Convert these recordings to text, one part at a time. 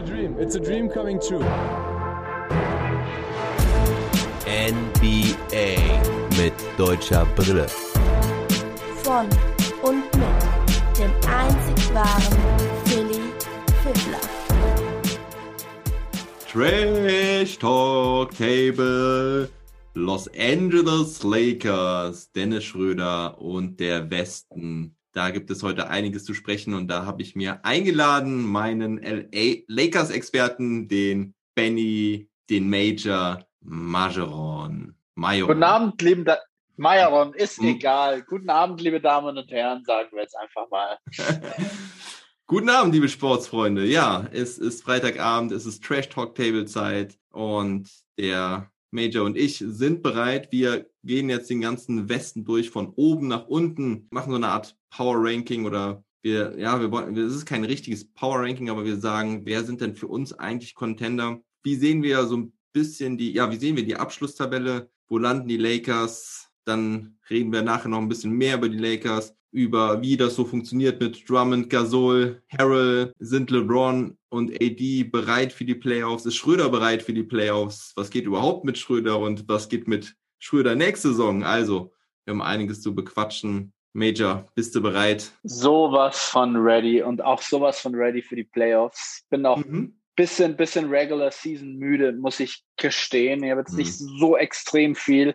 a dream. It's a dream coming true. NBA mit deutscher Brille. Von und mit dem einzig wahren Philly Fiddler. Trash Talk Table. Los Angeles Lakers, Dennis Schröder und der Westen. Da gibt es heute einiges zu sprechen und da habe ich mir eingeladen, meinen LA Lakers-Experten, den Benny, den Major Majoron. Majoron. Guten Abend, lieben da Majoron, ist hm. egal. Guten Abend, liebe Damen und Herren, sagen wir jetzt einfach mal. Guten Abend, liebe Sportsfreunde. Ja, es ist Freitagabend, es ist Trash Talk Table Zeit und der Major und ich sind bereit. Wir gehen jetzt den ganzen Westen durch von oben nach unten, machen so eine Art Power Ranking oder wir, ja, wir wollen, es ist kein richtiges Power Ranking, aber wir sagen, wer sind denn für uns eigentlich Contender? Wie sehen wir so ein bisschen die, ja, wie sehen wir die Abschlusstabelle? Wo landen die Lakers? Dann reden wir nachher noch ein bisschen mehr über die Lakers, über wie das so funktioniert mit Drummond, Gasol, Harrell, sind LeBron und AD bereit für die Playoffs? Ist Schröder bereit für die Playoffs? Was geht überhaupt mit Schröder und was geht mit Schröder nächste Saison? Also, wir haben einiges zu bequatschen. Major, bist du bereit? Sowas von ready und auch sowas von ready für die Playoffs. Bin auch mhm. bisschen, bisschen Regular Season müde, muss ich gestehen. Ich habe jetzt mhm. nicht so extrem viel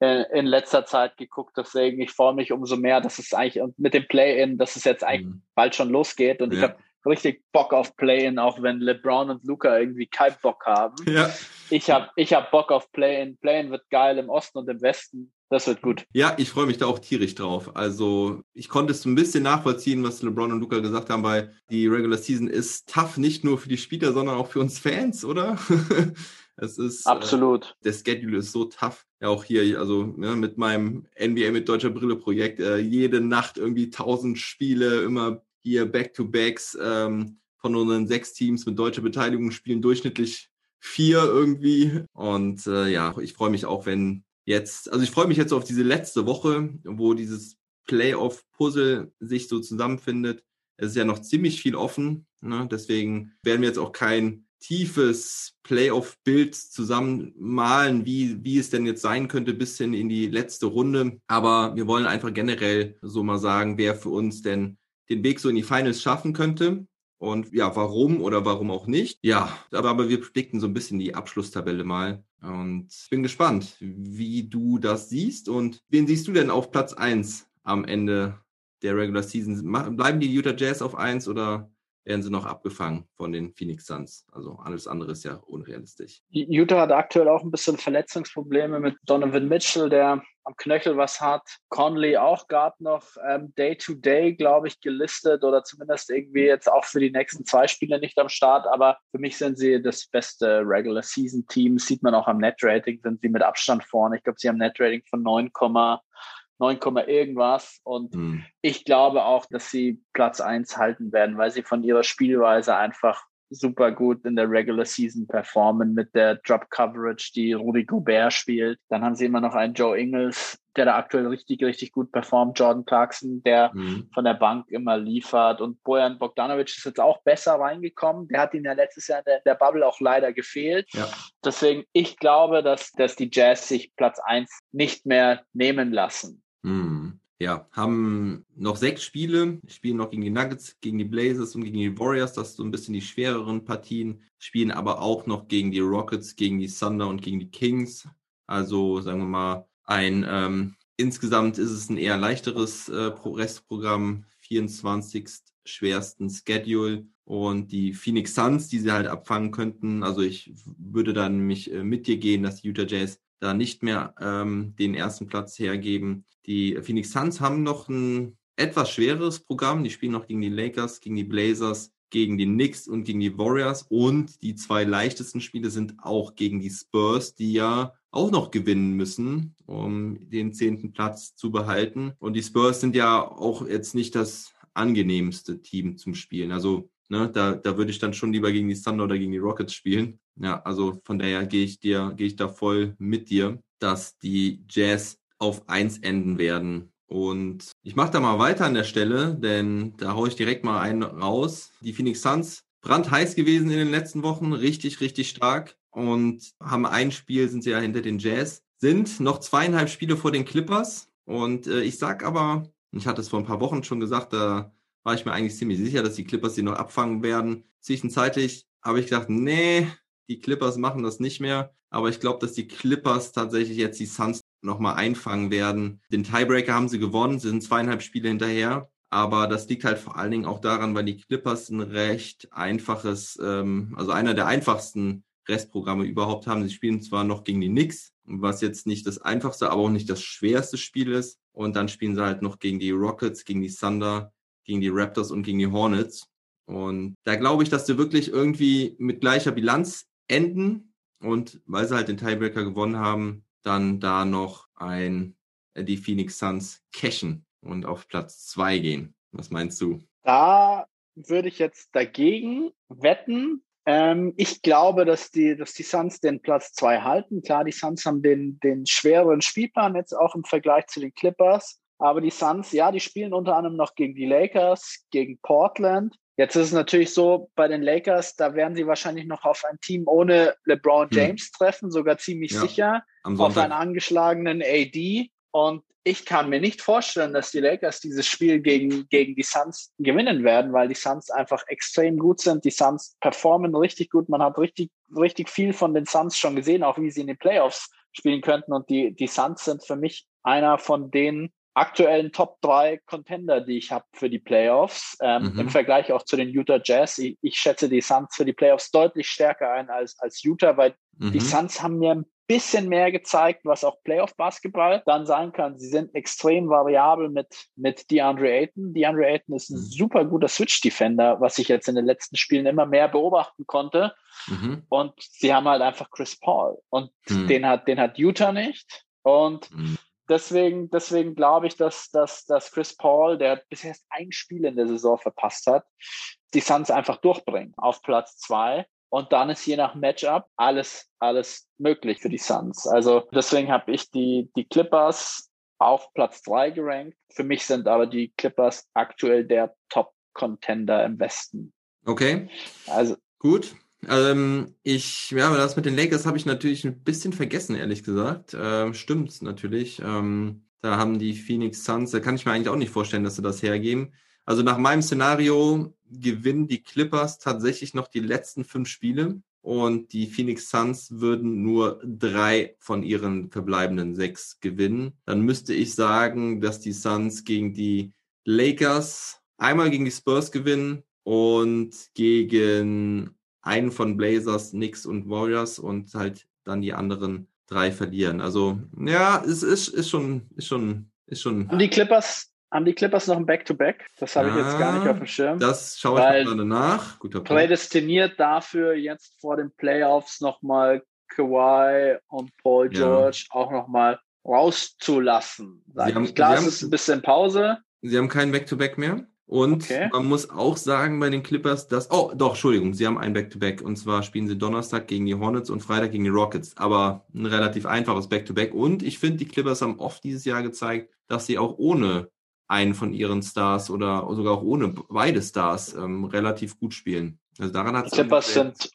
in, in letzter Zeit geguckt, deswegen ich freue mich umso mehr, dass es eigentlich mit dem Play-In, dass es jetzt eigentlich mhm. bald schon losgeht und ja. ich habe richtig Bock auf Play-In, auch wenn LeBron und Luca irgendwie keinen Bock haben. Ja. Ich habe ich hab Bock auf Play-In. Play-In wird geil im Osten und im Westen. Das wird gut. Ja, ich freue mich da auch tierisch drauf. Also ich konnte es ein bisschen nachvollziehen, was LeBron und Luca gesagt haben, weil die Regular Season ist tough, nicht nur für die Spieler, sondern auch für uns Fans, oder? es ist äh, absolut. Äh, der Schedule ist so tough. Ja, auch hier, also ja, mit meinem NBA mit deutscher Brille Projekt, äh, jede Nacht irgendwie tausend Spiele, immer hier Back-to-Backs ähm, von unseren sechs Teams mit deutscher Beteiligung spielen durchschnittlich vier irgendwie. Und äh, ja, ich freue mich auch, wenn jetzt, also ich freue mich jetzt auf diese letzte Woche, wo dieses Playoff-Puzzle sich so zusammenfindet. Es ist ja noch ziemlich viel offen, ne? deswegen werden wir jetzt auch kein tiefes Playoff-Bild zusammenmalen, wie, wie es denn jetzt sein könnte bis hin in die letzte Runde. Aber wir wollen einfach generell so mal sagen, wer für uns denn den Weg so in die Finals schaffen könnte. Und ja, warum oder warum auch nicht? Ja, aber, aber wir predikten so ein bisschen die Abschlusstabelle mal. Und bin gespannt, wie du das siehst. Und wen siehst du denn auf Platz eins am Ende der Regular Season? Bleiben die Utah Jazz auf eins oder werden sie noch abgefangen von den Phoenix Suns. Also alles andere ist ja unrealistisch. Utah hat aktuell auch ein bisschen Verletzungsprobleme mit Donovan Mitchell, der am Knöchel was hat. Conley auch gerade noch ähm, Day-to-Day, glaube ich, gelistet oder zumindest irgendwie jetzt auch für die nächsten zwei Spiele nicht am Start. Aber für mich sind sie das beste Regular Season Team. Sieht man auch am Net-Rating, sind sie mit Abstand vorne. Ich glaube, sie haben ein Net-Rating von 9, 9, irgendwas. Und mhm. ich glaube auch, dass sie Platz eins halten werden, weil sie von ihrer Spielweise einfach super gut in der Regular Season performen mit der Drop Coverage, die Rudy Gobert spielt. Dann haben sie immer noch einen Joe Ingles, der da aktuell richtig, richtig gut performt. Jordan Clarkson, der mhm. von der Bank immer liefert. Und Bojan Bogdanovic ist jetzt auch besser reingekommen. Der hat ihn ja letztes Jahr in der, der Bubble auch leider gefehlt. Ja. Deswegen, ich glaube, dass, dass die Jazz sich Platz eins nicht mehr nehmen lassen. Mhm. Ja, haben noch sechs Spiele, spielen noch gegen die Nuggets, gegen die Blazers und gegen die Warriors, das sind so ein bisschen die schwereren Partien, spielen aber auch noch gegen die Rockets, gegen die Thunder und gegen die Kings. Also sagen wir mal, ein ähm, insgesamt ist es ein eher leichteres äh, Restprogramm, 24. schwersten Schedule und die Phoenix Suns, die sie halt abfangen könnten. Also ich würde dann mich äh, mit dir gehen, dass die Utah Jazz da nicht mehr ähm, den ersten Platz hergeben. Die Phoenix Suns haben noch ein etwas schwereres Programm. Die spielen noch gegen die Lakers, gegen die Blazers, gegen die Knicks und gegen die Warriors. Und die zwei leichtesten Spiele sind auch gegen die Spurs, die ja auch noch gewinnen müssen, um den zehnten Platz zu behalten. Und die Spurs sind ja auch jetzt nicht das angenehmste Team zum Spielen. Also Ne, da, da würde ich dann schon lieber gegen die Thunder oder gegen die Rockets spielen. Ja, also von daher gehe ich dir, gehe ich da voll mit dir, dass die Jazz auf eins enden werden. Und ich mache da mal weiter an der Stelle, denn da haue ich direkt mal einen raus. Die Phoenix Suns brandheiß gewesen in den letzten Wochen, richtig, richtig stark und haben ein Spiel, sind sie ja hinter den Jazz, sind noch zweieinhalb Spiele vor den Clippers und äh, ich sag aber, ich hatte es vor ein paar Wochen schon gesagt, da war ich mir eigentlich ziemlich sicher, dass die Clippers sie noch abfangen werden. Zwischenzeitlich habe ich gedacht, nee, die Clippers machen das nicht mehr. Aber ich glaube, dass die Clippers tatsächlich jetzt die Suns nochmal einfangen werden. Den Tiebreaker haben sie gewonnen, sind zweieinhalb Spiele hinterher. Aber das liegt halt vor allen Dingen auch daran, weil die Clippers ein recht einfaches, ähm, also einer der einfachsten Restprogramme überhaupt haben. Sie spielen zwar noch gegen die Knicks, was jetzt nicht das einfachste, aber auch nicht das schwerste Spiel ist. Und dann spielen sie halt noch gegen die Rockets, gegen die Thunder, gegen die Raptors und gegen die Hornets. Und da glaube ich, dass sie wirklich irgendwie mit gleicher Bilanz enden und weil sie halt den Tiebreaker gewonnen haben, dann da noch ein äh, die Phoenix Suns cashen und auf Platz zwei gehen. Was meinst du? Da würde ich jetzt dagegen wetten. Ähm, ich glaube, dass die, dass die Suns den Platz zwei halten. Klar, die Suns haben den, den schwereren Spielplan jetzt auch im Vergleich zu den Clippers. Aber die Suns, ja, die spielen unter anderem noch gegen die Lakers, gegen Portland. Jetzt ist es natürlich so, bei den Lakers, da werden sie wahrscheinlich noch auf ein Team ohne LeBron hm. James hm. treffen, sogar ziemlich ja, sicher, auf einen angeschlagenen AD. Und ich kann mir nicht vorstellen, dass die Lakers dieses Spiel gegen, gegen die Suns gewinnen werden, weil die Suns einfach extrem gut sind. Die Suns performen richtig gut. Man hat richtig, richtig viel von den Suns schon gesehen, auch wie sie in den Playoffs spielen könnten. Und die, die Suns sind für mich einer von den aktuellen Top 3 Contender, die ich habe für die Playoffs. Ähm, mhm. Im Vergleich auch zu den Utah Jazz. Ich, ich, schätze die Suns für die Playoffs deutlich stärker ein als, als Utah, weil mhm. die Suns haben mir ein bisschen mehr gezeigt, was auch Playoff-Basketball dann sein kann. Sie sind extrem variabel mit, mit DeAndre Ayton. DeAndre Ayton ist ein mhm. super guter Switch-Defender, was ich jetzt in den letzten Spielen immer mehr beobachten konnte. Mhm. Und sie haben halt einfach Chris Paul. Und mhm. den hat, den hat Utah nicht. Und mhm deswegen, deswegen glaube ich, dass, dass, dass Chris Paul, der bisher erst ein Spiel in der Saison verpasst hat, die Suns einfach durchbringen auf Platz zwei. Und dann ist je nach Matchup alles, alles möglich für die Suns. Also deswegen habe ich die, die Clippers auf Platz drei gerankt. Für mich sind aber die Clippers aktuell der Top-Contender im Westen. Okay. Also gut. Ähm, ich, ja, das mit den Lakers habe ich natürlich ein bisschen vergessen, ehrlich gesagt. Ähm, stimmt natürlich. Ähm, da haben die Phoenix Suns, da kann ich mir eigentlich auch nicht vorstellen, dass sie das hergeben. Also nach meinem Szenario gewinnen die Clippers tatsächlich noch die letzten fünf Spiele und die Phoenix Suns würden nur drei von ihren verbleibenden sechs gewinnen. Dann müsste ich sagen, dass die Suns gegen die Lakers einmal gegen die Spurs gewinnen und gegen einen von Blazers, Knicks und Warriors und halt dann die anderen drei verlieren. Also ja, es ist, ist schon, ist schon, ist schon. Haben die Clippers, haben die Clippers noch ein Back-to-Back? -Back? Das habe ja, ich jetzt gar nicht auf dem Schirm. Das schaue ich gerade nach. Guter prädestiniert dafür, jetzt vor den Playoffs nochmal Kawhi und Paul George ja. auch nochmal rauszulassen. Sie haben, Klar, es ist ein bisschen Pause. Sie haben kein Back-to-Back -Back mehr? Und okay. man muss auch sagen bei den Clippers, dass, oh, doch, Entschuldigung, sie haben ein Back-to-Back. -Back. Und zwar spielen sie Donnerstag gegen die Hornets und Freitag gegen die Rockets. Aber ein relativ einfaches Back-to-Back. -Back. Und ich finde, die Clippers haben oft dieses Jahr gezeigt, dass sie auch ohne einen von ihren Stars oder sogar auch ohne beide Stars ähm, relativ gut spielen. Also daran hat Die Clippers sind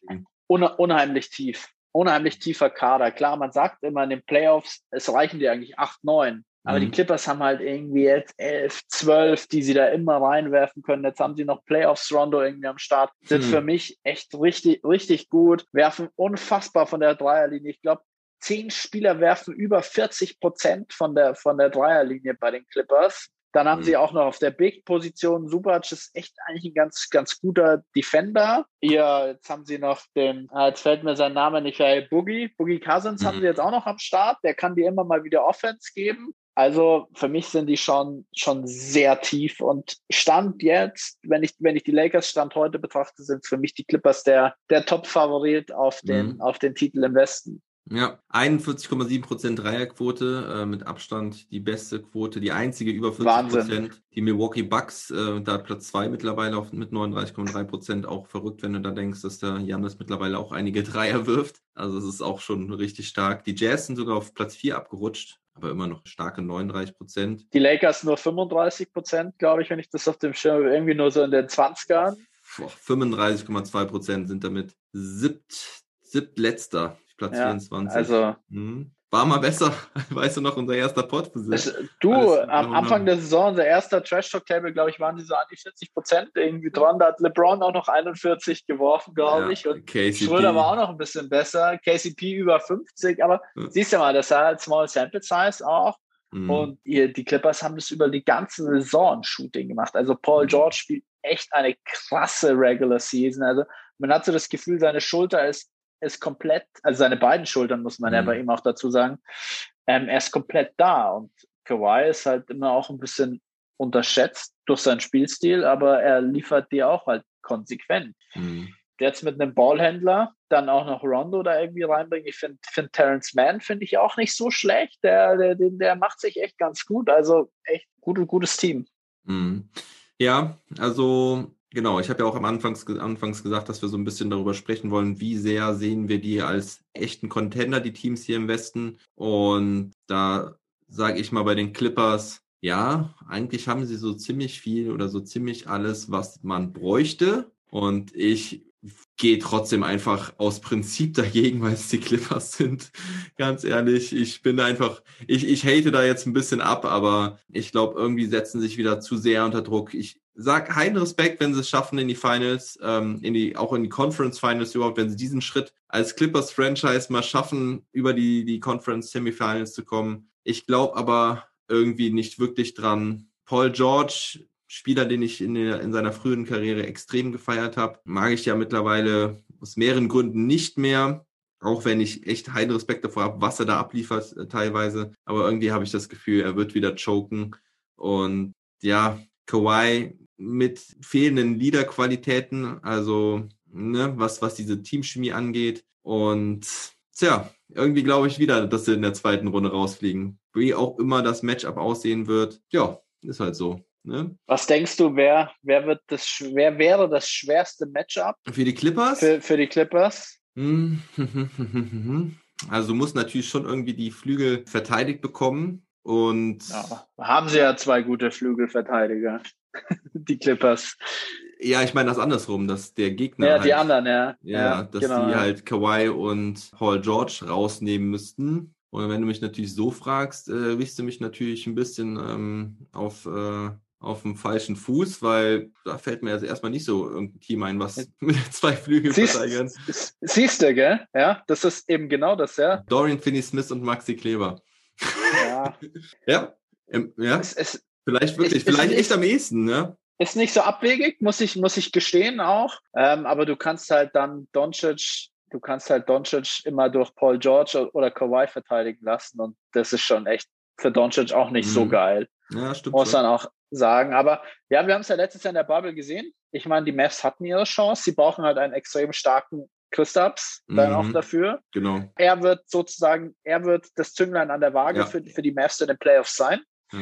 unheimlich tief. Unheimlich tiefer Kader. Klar, man sagt immer in den Playoffs, es reichen dir eigentlich 8, 9. Aber mhm. die Clippers haben halt irgendwie jetzt elf, zwölf, die sie da immer reinwerfen können. Jetzt haben sie noch Playoffs Rondo irgendwie am Start. Sind mhm. für mich echt richtig, richtig gut. Werfen unfassbar von der Dreierlinie. Ich glaube, zehn Spieler werfen über 40 Prozent von der, von der Dreierlinie bei den Clippers. Dann haben mhm. sie auch noch auf der Big-Position, Subac ist echt eigentlich ein ganz, ganz guter Defender. Ja, jetzt haben sie noch den, ah, jetzt fällt mir sein Name nicht, Boogie. Boogie Cousins mhm. haben sie jetzt auch noch am Start. Der kann dir immer mal wieder Offense geben. Also für mich sind die schon, schon sehr tief und Stand jetzt, wenn ich, wenn ich die Lakers Stand heute betrachte, sind für mich die Clippers der, der Top-Favorit auf den, mhm. auf den Titel im Westen. Ja, 41,7% Dreierquote, äh, mit Abstand die beste Quote, die einzige über 40%. Prozent. Die Milwaukee Bucks, äh, da Platz zwei mittlerweile auf, mit 39,3%. Auch verrückt, wenn du da denkst, dass der Janis mittlerweile auch einige Dreier wirft. Also es ist auch schon richtig stark. Die Jazz sind sogar auf Platz vier abgerutscht aber immer noch starke 39 Prozent. Die Lakers nur 35 Prozent, glaube ich, wenn ich das auf dem Schirm irgendwie nur so in den 20ern. boah, 35,2 Prozent sind damit siebt, siebtletzter, Platz Ja, 24. Also Mhm. War mal besser, weißt du noch, unser erster Pod. Es, du, Alles am genau. Anfang der Saison, unser erster Trash Talk Table, glaube ich, waren die so an die 40 Prozent irgendwie dran. Da hat LeBron auch noch 41 geworfen, glaube ich. Und KCP. Schröder war auch noch ein bisschen besser. KCP über 50. Aber Ja. siehst du mal, das war halt Small Sample Size auch. Mhm. Und ihr, die Clippers haben das über die ganze Saison ein Shooting gemacht. Also Paul Mhm. George spielt echt eine krasse Regular Season. Also man hat so das Gefühl, seine Schulter ist, ist komplett, also seine beiden Schultern muss man ja Mhm. bei ihm auch dazu sagen, ähm, er ist komplett da. Und Kawhi ist halt immer auch ein bisschen unterschätzt durch seinen Spielstil, aber er liefert dir auch halt konsequent. Mhm. Jetzt mit einem Ballhändler dann auch noch Rondo da irgendwie reinbringen. Ich finde find Terrence Mann finde ich auch nicht so schlecht. Der, der, der, der macht sich echt ganz gut. Also echt gut, gutes Team. Mhm. Ja, also genau, ich habe ja auch am Anfangs, Anfangs gesagt, dass wir so ein bisschen darüber sprechen wollen, wie sehr sehen wir die als echten Contender, die Teams hier im Westen. Und da sage ich mal bei den Clippers, ja, eigentlich haben sie so ziemlich viel oder so ziemlich alles, was man bräuchte. Und ich gehe trotzdem einfach aus Prinzip dagegen, weil es die Clippers sind. Ganz ehrlich, ich bin einfach, ich, ich hate da jetzt ein bisschen ab, aber ich glaube, irgendwie setzen sich wieder zu sehr unter Druck. Ich sag keinen Respekt, wenn sie es schaffen in die Finals, ähm, in die, auch in die Conference Finals überhaupt, wenn sie diesen Schritt als Clippers Franchise mal schaffen, über die, die Conference Semifinals zu kommen. Ich glaube aber irgendwie nicht wirklich dran. Paul George, Spieler, den ich in, der, in seiner frühen Karriere extrem gefeiert habe, mag ich ja mittlerweile aus mehreren Gründen nicht mehr. Auch wenn ich echt heiden Respekt davor habe, was er da abliefert äh, teilweise. Aber irgendwie habe ich das Gefühl, er wird wieder choken. Und ja, Kawhi mit fehlenden Leaderqualitäten, also ne, was, was diese Teamchemie angeht. Und tja, irgendwie glaube ich wieder, dass sie in der zweiten Runde rausfliegen. Wie auch immer das Matchup aussehen wird. Ja, ist halt so. Ne? Was denkst du, wer, wer wird das, wer wäre das schwerste Matchup Für die Clippers? für, für die Clippers? Hm. Also du musst natürlich schon irgendwie die Flügel verteidigt bekommen. Und Ja, haben sie ja zwei gute Flügelverteidiger. die Clippers. ja, ich meine das andersrum, dass der Gegner Ja, halt, die anderen, ja. ja, dass genau, die ja. halt Kawhi und Paul George rausnehmen müssten. Und wenn du mich natürlich so fragst, äh, wichst du mich natürlich ein bisschen ähm, auf, äh, auf dem falschen Fuß, weil da fällt mir also erstmal nicht so irgendein Team ein, was mit zwei Flügelverteidigern. Siehst, siehst du, gell? Ja, das ist eben genau das, ja. Dorian Finney-Smith und Maxi Kleber. ja. Ja, ja, Es, es vielleicht wirklich, Ich- ich- vielleicht ich- echt am ehesten, ne? ist nicht so abwegig, muss ich, muss ich gestehen auch. Ähm, aber du kannst halt dann Doncic, du kannst halt Doncic immer durch Paul George oder Kawhi verteidigen lassen und das ist schon echt für Doncic auch nicht so Mhm. geil. Ja, stimmt. muss man auch sagen. Aber ja, wir haben es ja letztes Jahr in der Bubble gesehen. Ich meine, die Mavs hatten ihre Chance. Sie brauchen halt einen extrem starken Christaps dann Mhm. auch dafür. Genau. Er wird sozusagen, er wird das Zünglein an der Waage Ja. für, für die Mavs in den Playoffs sein. Ja.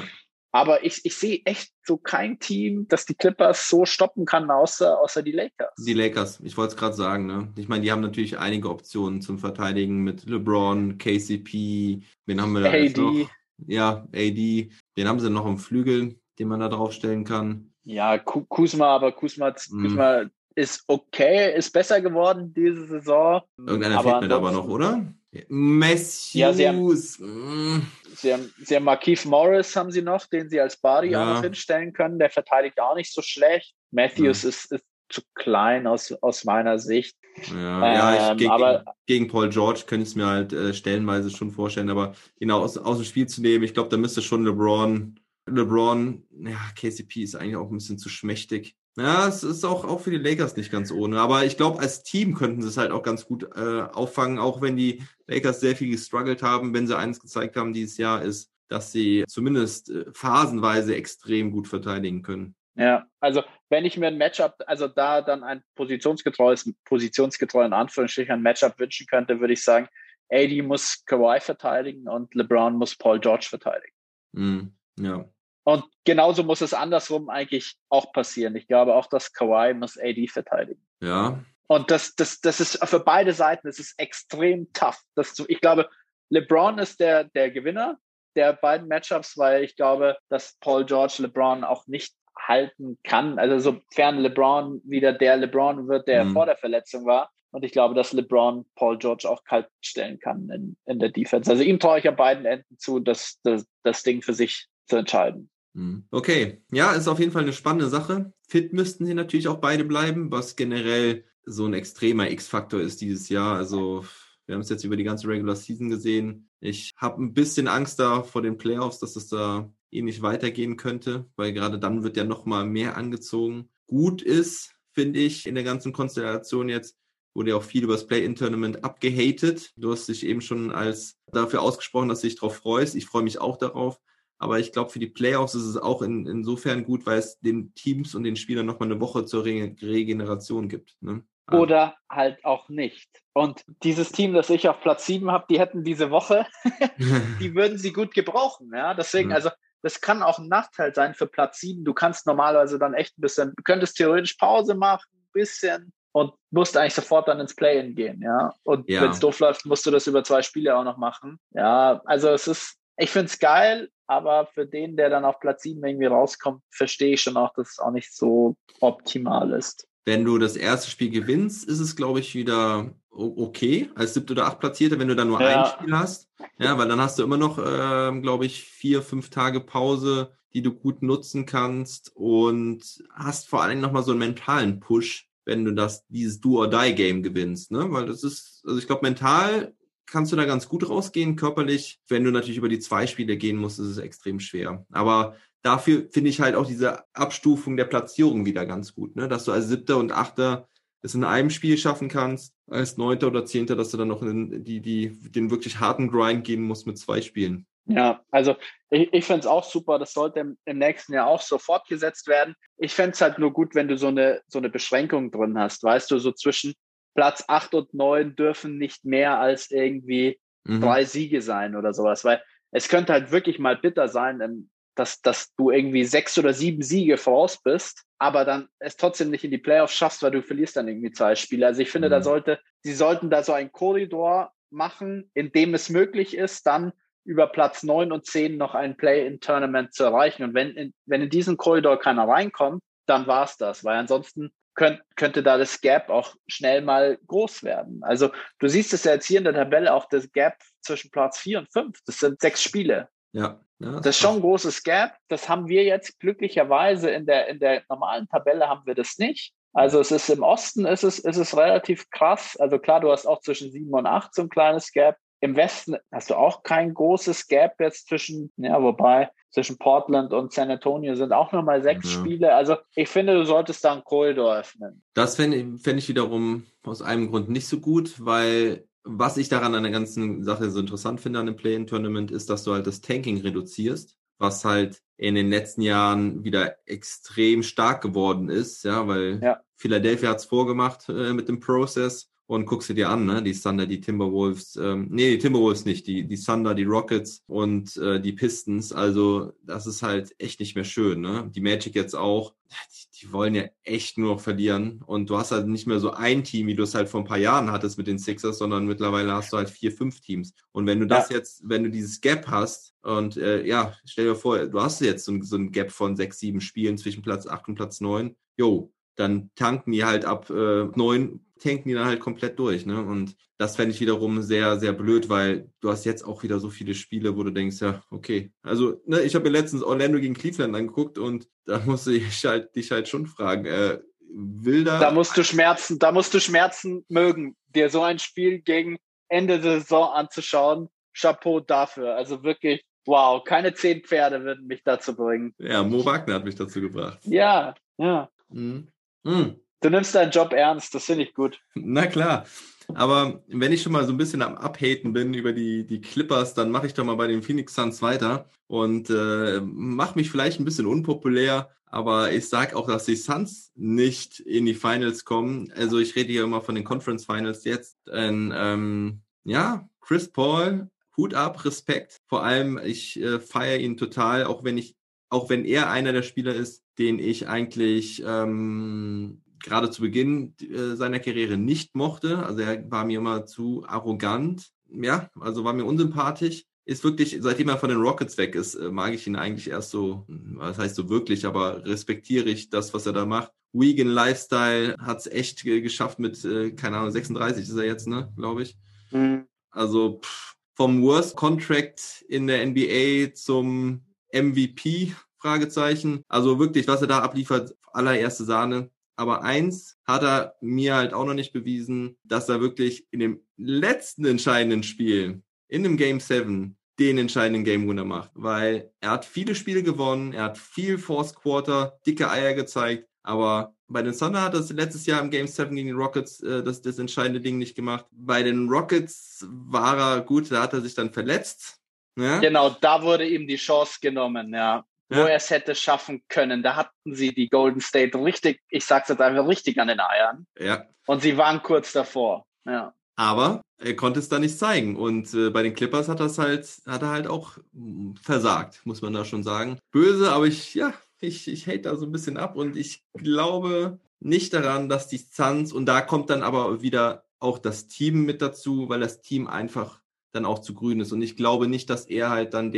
Aber ich, ich sehe echt so kein Team, das die Clippers so stoppen kann, außer, außer die Lakers. Die Lakers, ich wollte es gerade sagen, ne? Ich meine, die haben natürlich einige Optionen zum Verteidigen mit LeBron, KCP, wen haben wir da AD. noch? Ja, AD. Den haben sie noch im Flügel, den man da draufstellen kann. Ja, Ku- Kuzma, aber Kuzma, Mhm. Kuzma ist okay, ist besser geworden diese Saison. Irgendeiner fehlt mir da aber noch, oder? Matthews. mm, Sie haben, sie haben Markeith Morris haben sie noch, den sie als Body Ja. auch noch hinstellen können. Der verteidigt auch nicht so schlecht. Matthews ist, ist zu klein aus, aus meiner Sicht. Ja, ja ich, Ähm, gegen, aber- gegen Paul George könnte ich es mir halt äh, stellenweise schon vorstellen, aber genau aus, aus dem Spiel zu nehmen, ich glaube, da müsste schon LeBron, LeBron, ja, KCP ist eigentlich auch ein bisschen zu schmächtig. Ja, es ist auch, auch für die Lakers nicht ganz ohne. Aber ich glaube, als Team könnten sie es halt auch ganz gut äh, auffangen, auch wenn die Lakers sehr viel gestruggelt haben. Wenn sie eins gezeigt haben dieses Jahr, ist, dass sie zumindest äh, phasenweise extrem gut verteidigen können. Ja, also wenn ich mir ein Matchup, also da dann ein positionsgetreues, positionsgetreu in Anführungsstrichen ein Matchup wünschen könnte, würde ich sagen, AD muss Kawhi verteidigen und LeBron muss Paul George verteidigen. Mm, ja. Und genauso muss es andersrum eigentlich auch passieren. Ich glaube auch, dass Kawhi muss AD verteidigen. Ja, Und das, das, das ist für beide Seiten, das ist extrem tough. Das, ich glaube, LeBron ist der, der Gewinner der beiden Matchups, weil ich glaube, dass Paul George LeBron auch nicht halten kann. Also sofern LeBron wieder der LeBron wird, der mhm. vor der Verletzung war. Und ich glaube, dass LeBron Paul George auch kalt stellen kann in, in der Defense. Also ihm traue ich an beiden Enden zu, das, das, das Ding für sich zu entscheiden. Mhm. Okay, ja, ist auf jeden Fall eine spannende Sache. Fit müssten sie natürlich auch beide bleiben, was generell so ein extremer X-Faktor ist dieses Jahr. Also wir haben es jetzt über die ganze Regular Season gesehen. Ich habe ein bisschen Angst da vor den Playoffs, dass es da ähnlich weitergehen könnte, weil gerade dann wird ja noch mal mehr angezogen. Gut ist, finde ich, in der ganzen Konstellation jetzt, wurde ja auch viel über das Play-In-Tournament abgehatet. Du hast dich eben schon als dafür ausgesprochen, dass du dich darauf freust. Ich freue mich auch darauf. Aber ich glaube, für die Playoffs ist es auch in, insofern gut, weil es den Teams und den Spielern nochmal eine Woche zur Re Regeneration gibt. Ne? Ah. Oder halt auch nicht. Und dieses Team, das ich auf Platz 7 habe, die hätten diese Woche, die würden sie gut gebrauchen. Ja, deswegen, mhm. also das kann auch ein Nachteil sein für Platz 7. Du kannst normalerweise dann echt ein bisschen, du könntest theoretisch Pause machen, ein bisschen und musst eigentlich sofort dann ins Play-In gehen, ja. Und ja. wenn es doof läuft, musst du das über zwei Spiele auch noch machen. Ja, also es ist, ich finde es geil, aber für den, der dann auf Platz 7 irgendwie rauskommt, verstehe ich schon auch, dass es auch nicht so optimal ist. Wenn du das erste Spiel gewinnst, ist es, glaube ich, wieder okay, als siebte oder acht Platzierte, wenn du da nur ja. ein Spiel hast. Ja, weil dann hast du immer noch, äh, glaube ich, vier, fünf Tage Pause, die du gut nutzen kannst und hast vor allen Dingen nochmal so einen mentalen Push, wenn du das, dieses Do-or-Die-Game gewinnst, ne? Weil das ist, also ich glaube, mental kannst du da ganz gut rausgehen. Körperlich, wenn du natürlich über die zwei Spiele gehen musst, ist es extrem schwer. Aber dafür finde ich halt auch diese Abstufung der Platzierung wieder ganz gut, ne? Dass du als Siebter und Achter es in einem Spiel schaffen kannst, als Neunter oder Zehnter, dass du dann noch in die, die, den wirklich harten Grind gehen musst mit zwei Spielen. Ja, also ich, ich finde es auch super, das sollte im, im, nächsten Jahr auch so fortgesetzt werden. Ich fände es halt nur gut, wenn du so eine, so eine Beschränkung drin hast, weißt du, so zwischen Platz acht und neun dürfen nicht mehr als irgendwie mhm. drei Siege sein oder sowas, weil es könnte halt wirklich mal bitter sein, dass, dass du irgendwie sechs oder sieben Siege voraus bist, aber dann es trotzdem nicht in die Playoffs schaffst, weil du verlierst dann irgendwie zwei Spiele. Also ich finde, mhm. da sollte, sie sollten da so einen Korridor machen, in dem es möglich ist, dann über Platz neun und zehn noch ein Play-in-Tournament zu erreichen. Und wenn in, wenn in diesen Korridor keiner reinkommt, dann war's das, weil ansonsten könnt, könnte da das Gap auch schnell mal groß werden. Also du siehst es ja jetzt hier in der Tabelle auch das Gap zwischen Platz vier und fünf. Das sind sechs Spiele. Ja. ja das ist schon ein großes Gap. Das haben wir jetzt glücklicherweise in der, in der normalen Tabelle haben wir das nicht. Also es ist im Osten ist es, ist es relativ krass. Also klar, du hast auch zwischen sieben und acht so ein kleines Gap. Im Westen hast du auch kein großes Gap jetzt zwischen, ja, wobei zwischen Portland und San Antonio sind auch nochmal sechs ja. Spiele. Also ich finde, du solltest da einen Korridor öffnen. Das fände fänd ich wiederum aus einem Grund nicht so gut, weil was ich daran an der ganzen Sache so interessant finde an dem Play-In-Tournament ist, dass du halt das Tanking reduzierst, was halt in den letzten Jahren wieder extrem stark geworden ist, ja, weil ja. Philadelphia hat es vorgemacht äh, mit dem Process und guckst du dir an, ne? Die Thunder, die Timberwolves, ähm, nee, die Timberwolves nicht, die, die Thunder, die Rockets und äh, die Pistons. Also, das ist halt echt nicht mehr schön, ne? Die Magic jetzt auch, die, die wollen ja echt nur noch verlieren. Und du hast halt nicht mehr so ein Team, wie du es halt vor ein paar Jahren hattest mit den Sixers, sondern mittlerweile hast du halt vier, fünf Teams. Und wenn du das ja. jetzt, wenn du dieses Gap hast, und äh, ja, stell dir vor, du hast jetzt so, so ein Gap von sechs, sieben Spielen zwischen Platz acht und Platz neun, jo, dann tanken die halt ab äh, neun tanken die dann halt komplett durch. Ne? Und das fände ich wiederum sehr, sehr blöd, weil du hast jetzt auch wieder so viele Spiele, wo du denkst, ja, okay. Also, ne, ich habe mir letztens Orlando gegen Cleveland angeguckt und da musste ich halt, dich halt schon fragen, äh, will da. Da musst du Schmerzen, da musst du Schmerzen mögen, dir so ein Spiel gegen Ende der Saison anzuschauen. Chapeau dafür. Also wirklich, wow, keine zehn Pferde würden mich dazu bringen. Ja, Mo Wagner hat mich dazu gebracht. Ja, ja. Mhm. Mhm. Du nimmst deinen Job ernst, das finde ich gut. Na klar. Aber wenn ich schon mal so ein bisschen am Abhaten bin über die, die Clippers, dann mache ich doch mal bei den Phoenix Suns weiter und äh, mache mich vielleicht ein bisschen unpopulär, aber ich sage auch, dass die Suns nicht in die Finals kommen. Also ich rede hier immer von den Conference Finals jetzt. Und, ähm, ja, Chris Paul, Hut ab, Respekt. Vor allem, ich äh, feiere ihn total, auch wenn ich, auch wenn er einer der Spieler ist, den ich eigentlich ähm, gerade zu Beginn äh, seiner Karriere nicht mochte. Also er war mir immer zu arrogant. Ja, also war mir unsympathisch. ist wirklich, seitdem er von den Rockets weg ist, äh, mag ich ihn eigentlich erst so, was heißt so wirklich, aber respektiere ich das, was er da macht. Vegan Lifestyle hat es echt geschafft mit, äh, keine Ahnung, 36 ist er jetzt, ne, glaube ich. Mhm. Also pff, vom Worst Contract in der NBA zum MVP, Fragezeichen. Also wirklich, was er da abliefert, allererste Sahne. Aber eins hat er mir halt auch noch nicht bewiesen, dass er wirklich in dem letzten entscheidenden Spiel, in dem Game 7, den entscheidenden Game Winner macht. Weil er hat viele Spiele gewonnen, er hat viel Force Quarter, dicke Eier gezeigt, aber bei den Thunder hat er letztes Jahr im Game 7 gegen die Rockets äh, das, das entscheidende Ding nicht gemacht. Bei den Rockets war er gut, da hat er sich dann verletzt. Ja? Genau, da wurde ihm die Chance genommen, ja. Ja. Wo er es hätte schaffen können. Da hatten sie die Golden State richtig, ich sag's jetzt einfach richtig an den Eiern. Ja. Und sie waren kurz davor. Ja. Aber er konnte es da nicht zeigen. Und äh, bei den Clippers hat, das halt, hat er halt auch hm, versagt, muss man da schon sagen. Böse, aber ich, ja, ich, ich hate da so ein bisschen ab und ich glaube nicht daran, dass die Suns, und da kommt dann aber wieder auch das Team mit dazu, weil das Team einfach dann auch zu grün ist. Und ich glaube nicht, dass er halt dann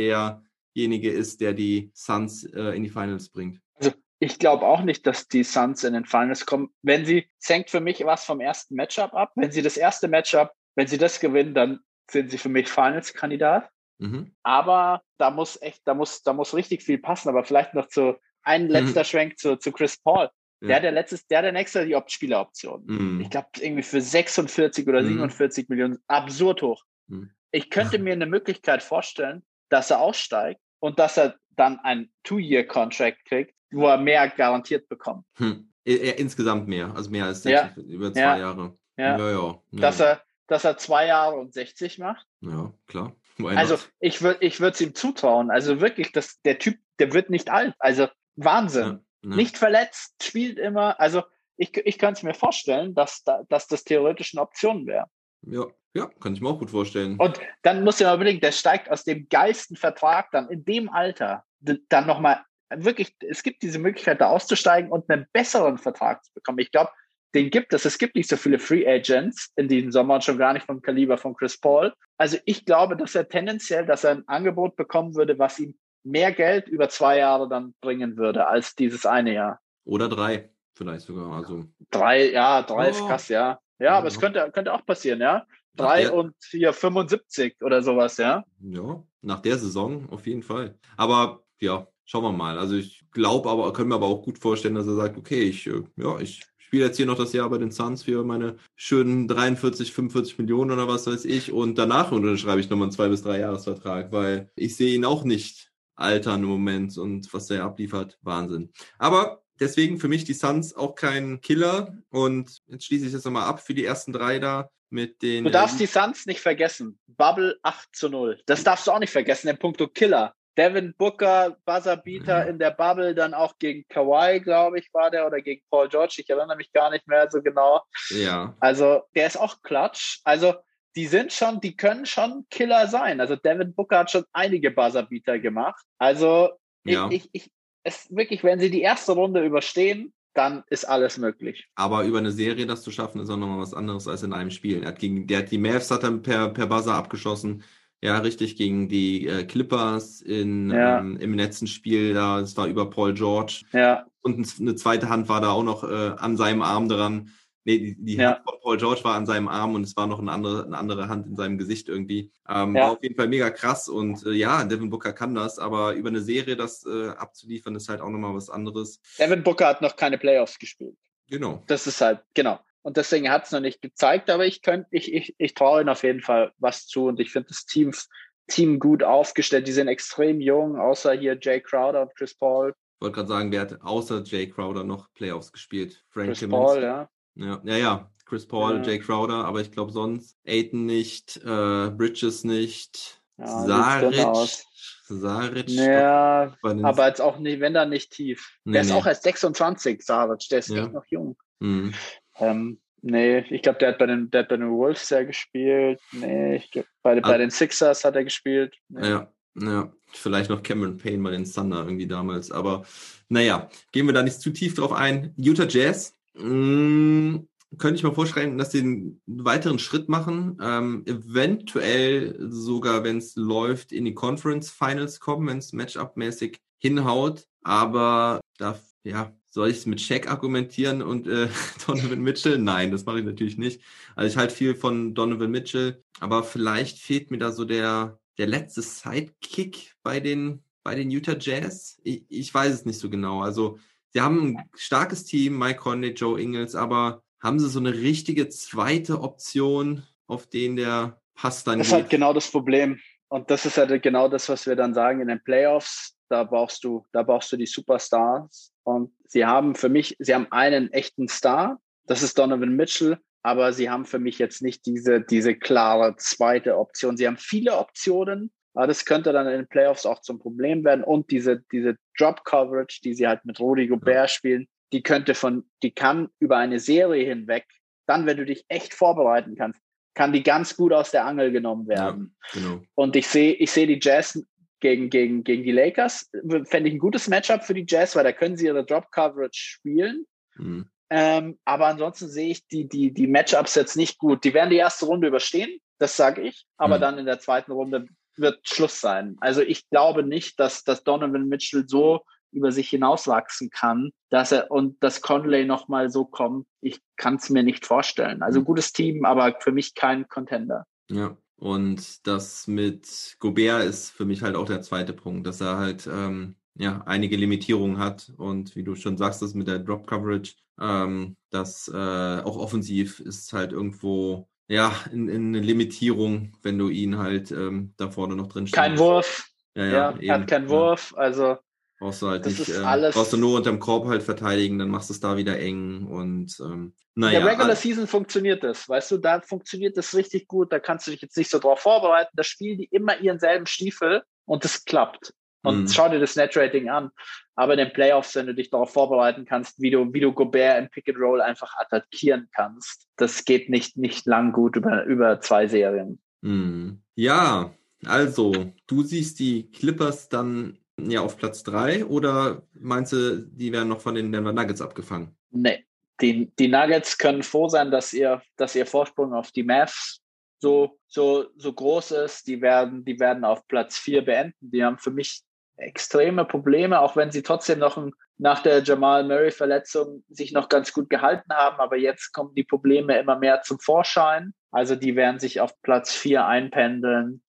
derjenige ist, der die Suns äh, in die Finals bringt. Also ich glaube auch nicht, dass die Suns in den Finals kommen. Wenn sie, es hängt für mich was vom ersten Matchup ab. Wenn sie das erste Matchup, wenn sie das gewinnen, dann sind sie für mich Finals-Kandidat. Mhm. Aber da muss echt, da muss, da muss richtig viel passen. Aber vielleicht noch zu ein letzter mhm. Schwenk zu, zu Chris Paul. Ja. Der, der letztes, der, der nächste die Spieleroption. Mhm. Ich glaube, irgendwie für 46 oder 47 mhm. Millionen. Absurd hoch. Mhm. Ich könnte mir eine Möglichkeit vorstellen, dass er aussteigt und dass er dann ein Two-Year-Contract kriegt, wo er mehr garantiert bekommt. Hm. Er, insgesamt mehr, also mehr als 60, ja. über zwei ja. Jahre. Ja. Ja, ja. Dass, er, dass er zwei Jahre und 60 macht. Ja, klar. Also ich würde ich es ihm zutrauen. Also wirklich, dass der Typ, der wird nicht alt. Also Wahnsinn. Ja, Nicht verletzt, spielt immer. Also ich, ich könnte es mir vorstellen, dass, da, dass das theoretisch eine Option wäre. Ja, ja, kann ich mir auch gut vorstellen. Und dann muss ich mal überlegen, der steigt aus dem geilsten Vertrag dann in dem Alter dann nochmal wirklich, es gibt diese Möglichkeit, da auszusteigen und einen besseren Vertrag zu bekommen. Ich glaube, den gibt es. Es gibt nicht so viele Free Agents in diesem Sommer und schon gar nicht vom Kaliber von Chris Paul. Also ich glaube, dass er tendenziell, dass er ein Angebot bekommen würde, was ihm mehr Geld über zwei Jahre dann bringen würde als dieses eine Jahr. Oder drei, vielleicht sogar. Also. Drei, ja, drei oh. ist krass, ja. Ja, ja aber es könnte, könnte auch passieren, ja. Drei der, und hier 75 oder sowas, ja. Ja, nach der Saison auf jeden Fall. Aber ja, schauen wir mal. Also ich glaube aber, können wir aber auch gut vorstellen, dass er sagt, okay, ich, äh, ja, ich spiele jetzt hier noch das Jahr bei den Suns für meine schönen 43, 45 Millionen oder was weiß ich und danach unterschreibe ich nochmal einen zwei bis drei Jahresvertrag, weil ich sehe ihn auch nicht altern im Moment und was der abliefert, Wahnsinn. Aber deswegen für mich die Suns auch kein Killer und jetzt schließe ich das nochmal ab für die ersten drei da mit den. Du darfst die Suns nicht vergessen. Bubble 8 zu 0. Das darfst du auch nicht vergessen, der Punkto Killer. Devin Booker, Buzzerbeater mhm. in der Bubble, dann auch gegen Kawhi, glaube ich, war der, oder gegen Paul George. Ich erinnere mich gar nicht mehr so genau. Ja. Also, der ist auch klatsch. Also, die sind schon, die können schon Killer sein. Also Devin Booker hat schon einige Buzzerbeater gemacht. Also ja. ich, ich, es wirklich, wenn sie die erste Runde überstehen, dann ist alles möglich. Aber über eine Serie das zu schaffen, ist auch nochmal was anderes als in einem Spiel. Er hat gegen, der hat die Mavs hat dann per, per Buzzer abgeschossen. Ja, richtig, gegen die äh, Clippers in, ja. ähm, im letzten Spiel, da, es war über Paul George. Ja. Und eine zweite Hand war da auch noch äh, an seinem Arm dran. Nee, die, die ja. Hand von Paul George war an seinem Arm und es war noch eine andere, eine andere Hand in seinem Gesicht irgendwie. Ähm, ja. War auf jeden Fall mega krass und äh, ja, Devin Booker kann das, aber über eine Serie das äh, abzuliefern, ist halt auch nochmal was anderes. Devin Booker hat noch keine Playoffs gespielt. Genau. Das ist halt, genau. Und deswegen hat es noch nicht gezeigt, aber ich könnte, ich, ich, ich traue ihnen auf jeden Fall was zu und ich finde das Team, Team gut aufgestellt. Die sind extrem jung, außer hier Jay Crowder und Chris Paul. Ich wollte gerade sagen, wer hat außer Jay Crowder noch Playoffs gespielt? Frank Chris Timmons. Paul, ja. Ja, ja, ja. Chris Paul, ja. Jay Crowder, aber ich glaube sonst Aiton nicht, äh, Bridges nicht, ja, Saric. Saric. Ja, aber jetzt auch nicht, wenn da nicht tief. Nee, der ist nee. auch erst 26, Saric, der ist ja. echt noch jung. Mhm. Ähm, nee, ich glaube, der hat bei den, der hat bei den Wolves ja gespielt. Nee, ich glaub, bei, bei den Sixers hat er gespielt. Nee. Ja, ja. Vielleicht noch Cameron Payne bei den Thunder irgendwie damals. Aber naja, gehen wir da nicht zu tief drauf ein. Utah Jazz Mm, könnte ich mir vorstellen, dass sie einen weiteren Schritt machen. Ähm, eventuell sogar, wenn es läuft, in die Conference Finals kommen, wenn es Matchup-mäßig hinhaut. Aber da, ja, soll ich es mit Shaq argumentieren und äh, Donovan Mitchell? Nein, das mache ich natürlich nicht. Also ich halte viel von Donovan Mitchell, aber vielleicht fehlt mir da so der, der letzte Sidekick bei den, bei den Utah Jazz. Ich, ich weiß es nicht so genau. Also sie haben ein starkes Team, Mike Conley, Joe Ingles, aber haben sie so eine richtige zweite Option, auf den der Pass dann Das ist halt genau das Problem. Und das ist halt genau das, was wir dann sagen in den Playoffs. Da brauchst du, da brauchst du die Superstars. Und sie haben für mich, sie haben einen echten Star. Das ist Donovan Mitchell. Aber sie haben für mich jetzt nicht diese, diese klare zweite Option. Sie haben viele Optionen. Aber das könnte dann in den Playoffs auch zum Problem werden. Und diese, diese Drop Coverage, die sie halt mit Rudy Gobert ja. spielen, die könnte von, die kann über eine Serie hinweg, dann, wenn du dich echt vorbereiten kannst, kann die ganz gut aus der Angel genommen werden. Ja, genau. Und ich sehe, ich sehe die Jazz gegen, gegen, gegen die Lakers, fände ich ein gutes Matchup für die Jazz, weil da können sie ihre Drop Coverage spielen. Mhm. Ähm, aber ansonsten sehe ich die, die, die Matchups jetzt nicht gut. Die werden die erste Runde überstehen, das sage ich, aber mhm. dann in der zweiten Runde wird Schluss sein. Also ich glaube nicht, dass, dass Donovan Mitchell so über sich hinauswachsen kann, dass er und dass Conley nochmal so kommt, ich kann es mir nicht vorstellen. Also mhm. gutes Team, aber für mich kein Contender. Ja. Und das mit Gobert ist für mich halt auch der zweite Punkt, dass er halt ähm, ja einige Limitierungen hat und wie du schon sagst, das mit der Drop Coverage, ähm, das äh, auch offensiv ist halt irgendwo ja in, in eine Limitierung, wenn du ihn halt ähm, da vorne noch drin Kein Wurf. Ja, ja, ja er hat keinen Wurf, also Brauchst du halt das nicht, äh, brauchst du nur unterm Korb halt verteidigen, dann machst du es da wieder eng und ähm, naja. In der Regular Season funktioniert das, weißt du, da funktioniert das richtig gut, da kannst du dich jetzt nicht so drauf vorbereiten, da spielen die immer ihren selben Stiefel und das klappt. Und mhm. schau dir das Net-Rating an. Aber in den Playoffs, wenn du dich darauf vorbereiten kannst, wie du, wie du Gobert im Pick and Roll einfach attackieren kannst, das geht nicht, nicht lang gut über, über zwei Serien. Mhm. Ja, also, du siehst die Clippers dann ja auf Platz 3 oder meinst du, die werden noch von den Denver Nuggets abgefangen? Nee. Die, die Nuggets können froh sein, dass ihr, dass ihr Vorsprung auf die Mavs so, so, so groß ist. Die werden, die werden auf Platz 4 beenden. Die haben für mich extreme Probleme, auch wenn sie trotzdem noch ein, nach der Jamal Murray-Verletzung sich noch ganz gut gehalten haben. Aber jetzt kommen die Probleme immer mehr zum Vorschein. Also die werden sich auf Platz 4 einpendeln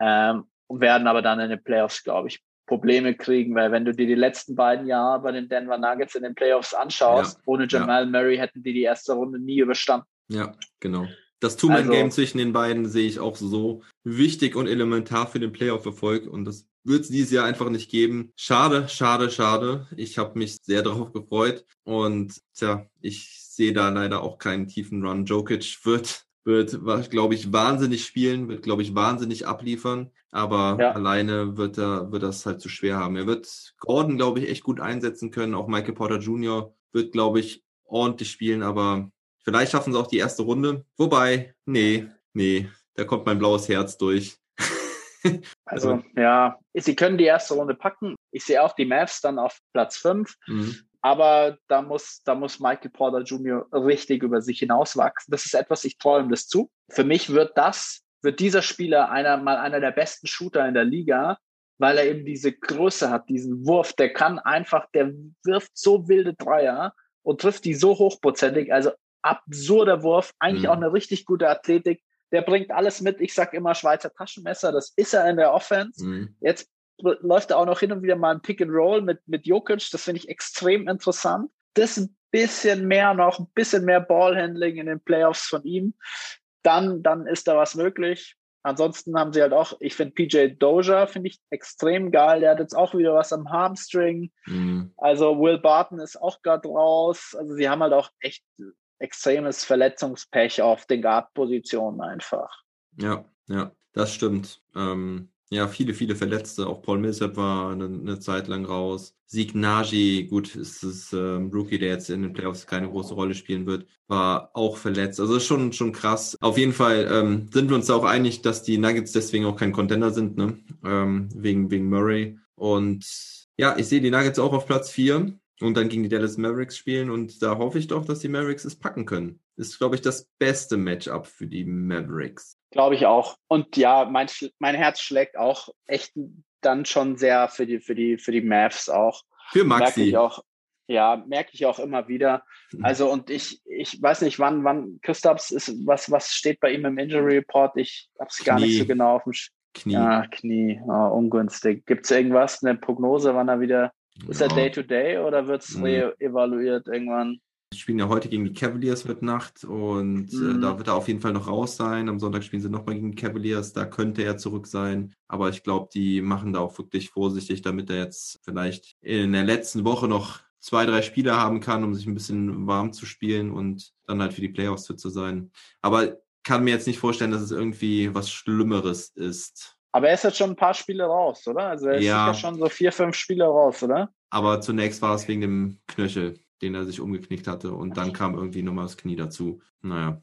ähm, werden aber dann in den Playoffs, glaube ich, Probleme kriegen, weil wenn du dir die letzten beiden Jahre bei den Denver Nuggets in den Playoffs anschaust, ja, ohne Jamal ja. Murray hätten die die erste Runde nie überstanden. Ja, genau. Das Two-Man-Game also, zwischen den beiden sehe ich auch so wichtig und elementar für den Playoff-Erfolg und das wird es dieses Jahr einfach nicht geben. Schade, schade, schade. Ich habe mich sehr darauf gefreut und tja, ich sehe da leider auch keinen tiefen Run. Jokic wird wird, glaube ich, wahnsinnig spielen, wird, glaube ich, wahnsinnig abliefern, aber ja. alleine wird er, wird das halt zu schwer haben. Er wird Gordon, glaube ich, echt gut einsetzen können. Auch Michael Porter Jr. wird, glaube ich, ordentlich spielen, aber vielleicht schaffen sie auch die erste Runde. Wobei, nee, nee, da kommt mein blaues Herz durch. also, ja, sie können die erste Runde packen. Ich sehe auch die Mavs dann auf Platz 5. Mhm. Aber da muss, da muss Michael Porter Jr. richtig über sich hinauswachsen. Das ist etwas, ich träume das zu. Für mich wird das, wird dieser Spieler einer, mal einer der besten Shooter in der Liga, weil er eben diese Größe hat, diesen Wurf. Der kann einfach, der wirft so wilde Dreier und trifft die so hochprozentig. Also absurder Wurf, eigentlich mhm. auch eine richtig gute Athletik. Der bringt alles mit. Ich sag immer Schweizer Taschenmesser. Das ist er in der Offense. Mhm. Jetzt läuft da auch noch hin und wieder mal ein Pick and Roll mit, mit Jokic. Das finde ich extrem interessant. Das ein bisschen mehr noch, ein bisschen mehr Ballhandling in den Playoffs von ihm. Dann, dann ist da was möglich. Ansonsten haben sie halt auch, ich finde PJ Doja finde ich extrem geil. Der hat jetzt auch wieder was am Hamstring. Mhm. Also Will Barton ist auch gerade raus. Also sie haben halt auch echt extremes Verletzungspech auf den Guard-Positionen einfach. Ja, ja, das stimmt. Ähm, ja, viele, viele Verletzte. Auch Paul Millsap war eine, eine Zeit lang raus. Sieg Nagy, gut, ist es ähm, Rookie, der jetzt in den Playoffs keine große Rolle spielen wird, war auch verletzt. Also schon, schon krass. Auf jeden Fall ähm, sind wir uns auch einig, dass die Nuggets deswegen auch kein Contender sind, ne? Ähm, wegen, wegen Murray. Und ja, ich sehe die Nuggets auch auf Platz vier. Und dann gegen die Dallas Mavericks spielen und da hoffe ich doch, dass die Mavericks es packen können. Ist, glaube ich, das beste Matchup für die Mavericks. Glaube ich auch. Und ja, mein, mein Herz schlägt auch echt dann schon sehr für die, für die, für die Mavs auch. Für Maxi. Merke ich auch, ja, merke ich auch immer wieder. Also, und ich, ich weiß nicht, wann, wann Christaps ist, was, was steht bei ihm im Injury Report? Ich hab's gar nicht so genau auf dem Sch Knie. Ja, Knie, oh, ungünstig. Gibt's irgendwas, eine Prognose, wann er wieder, ist er. Day-to-Day oder wird's Mhm. re-evaluiert irgendwann? Die spielen ja heute gegen die Cavaliers wird Nacht und äh, Mhm. da wird er auf jeden Fall noch raus sein. Am Sonntag spielen sie nochmal gegen die Cavaliers, da könnte er zurück sein. Aber ich glaube, die machen da auch wirklich vorsichtig, damit er jetzt vielleicht in der letzten Woche noch zwei, drei Spiele haben kann, um sich ein bisschen warm zu spielen und dann halt für die Playoffs fit zu sein. Aber kann mir jetzt nicht vorstellen, dass es irgendwie was Schlimmeres ist. Aber er ist jetzt schon ein paar Spiele raus, oder? Also er ist Ja. sicher schon so vier, fünf Spiele raus, oder? Aber zunächst war es wegen dem Knöchel, den er sich umgeknickt hatte und dann kam irgendwie nochmal das Knie dazu. Naja,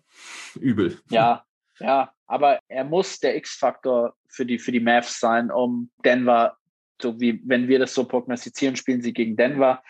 übel. Ja, ja. Aber er muss der X-Faktor für die, für die Mavs sein, um Denver, so wie wenn wir das so prognostizieren, spielen sie gegen Denver.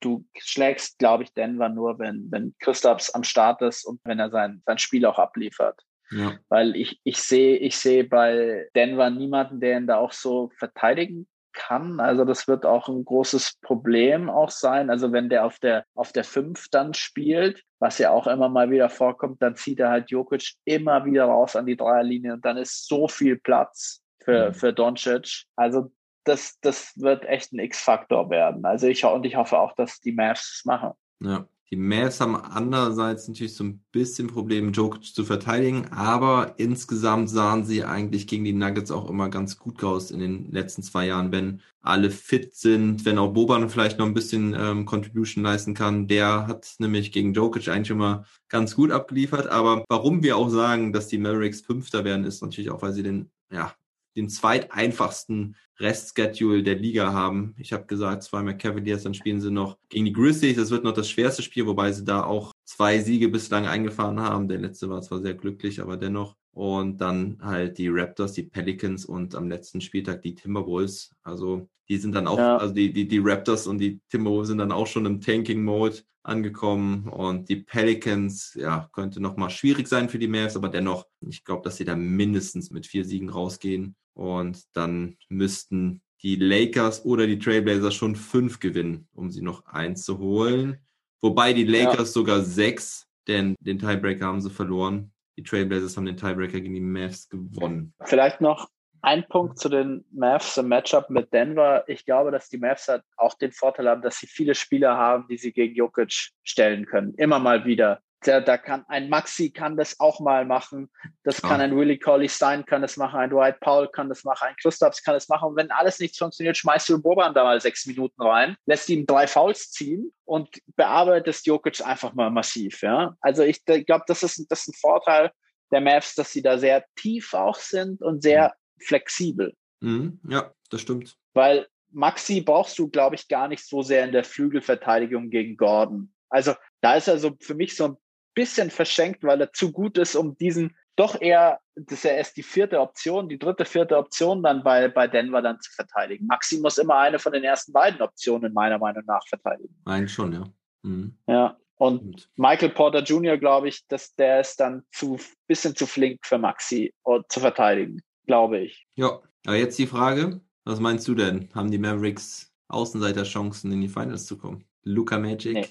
Du schlägst, glaube ich, Denver nur, wenn, wenn Christaps am Start ist und wenn er sein, sein Spiel auch abliefert. Ja. Weil ich, ich sehe, ich sehe bei Denver niemanden, der ihn da auch so verteidigen kann. Also das wird auch ein großes Problem auch sein. Also wenn der auf der, auf der fünf dann spielt, was ja auch immer mal wieder vorkommt, dann zieht er halt Jokic immer wieder raus an die Dreierlinie und dann ist so viel Platz für, Mhm. für Doncic. Also das, das wird echt ein X-Faktor werden. Also ich, und ich hoffe auch, dass die Mavs es machen. Ja. Die Mavs haben andererseits natürlich so ein bisschen Problem, Jokic zu verteidigen, aber insgesamt sahen sie eigentlich gegen die Nuggets auch immer ganz gut aus in den letzten zwei Jahren, wenn alle fit sind, wenn auch Boban vielleicht noch ein bisschen ähm, Contribution leisten kann. Der hat nämlich gegen Jokic eigentlich immer ganz gut abgeliefert. Aber warum wir auch sagen, dass die Mavericks Fünfter werden, ist natürlich auch, weil sie den, ja, den zweiteinfachsten Restschedule der Liga haben. Ich habe gesagt, zweimal Cavaliers, dann spielen sie noch gegen die Grizzlies. Das wird noch das schwerste Spiel, wobei sie da auch zwei Siege bislang eingefahren haben. Der letzte war zwar sehr glücklich, aber dennoch. Und dann halt die Raptors, die Pelicans und am letzten Spieltag die Timberwolves. Also die sind dann auch, Ja. also die, die, die Raptors und die Timberwolves sind dann auch schon im Tanking-Mode angekommen. Und die Pelicans, ja, könnte nochmal schwierig sein für die Mavs, aber dennoch, ich glaube, dass sie da mindestens mit vier Siegen rausgehen. Und dann müssten die Lakers oder die Trailblazers schon fünf gewinnen, um sie noch eins zu holen. Wobei die Lakers sogar sechs, denn den Tiebreaker haben sie verloren. Die Trailblazers haben den Tiebreaker gegen die Mavs gewonnen. Vielleicht noch ein Punkt zu den Mavs im Matchup mit Denver. Ich glaube, dass die Mavs halt auch den Vorteil haben, dass sie viele Spieler haben, die sie gegen Jokic stellen können. Immer mal wieder. Da, da kann ein Maxi kann das auch mal machen. Das kann ein Willie Cauley Stein kann das machen. Ein Dwight Powell kann das machen. Ein Christaps kann das machen. Und wenn alles nichts funktioniert, schmeißt du Boban da mal sechs Minuten rein, lässt ihm drei Fouls ziehen und bearbeitest Jokic einfach mal massiv. Ja, also ich glaube, das ist, das ist ein Vorteil der Mavs, dass sie da sehr tief auch sind und sehr flexibel. Mhm, ja, das stimmt. Weil Maxi brauchst du, glaube ich, gar nicht so sehr in der Flügelverteidigung gegen Gordon. Also da ist er so für mich so ein bisschen verschenkt, weil er zu gut ist, um diesen doch eher, das ist ja erst die vierte Option, die dritte, vierte Option dann bei, bei Denver dann zu verteidigen. Maxi muss immer eine von den ersten beiden Optionen meiner Meinung nach verteidigen. Eigentlich schon, ja. Mhm. Ja. Und. Michael Porter Jr., glaube ich, dass der ist dann zu bisschen zu flink für Maxi äh, zu verteidigen, glaube ich. Ja, aber jetzt die Frage, was meinst du denn? Haben die Mavericks Außenseiterchancen in die Finals zu kommen? Luca Magic? Nee.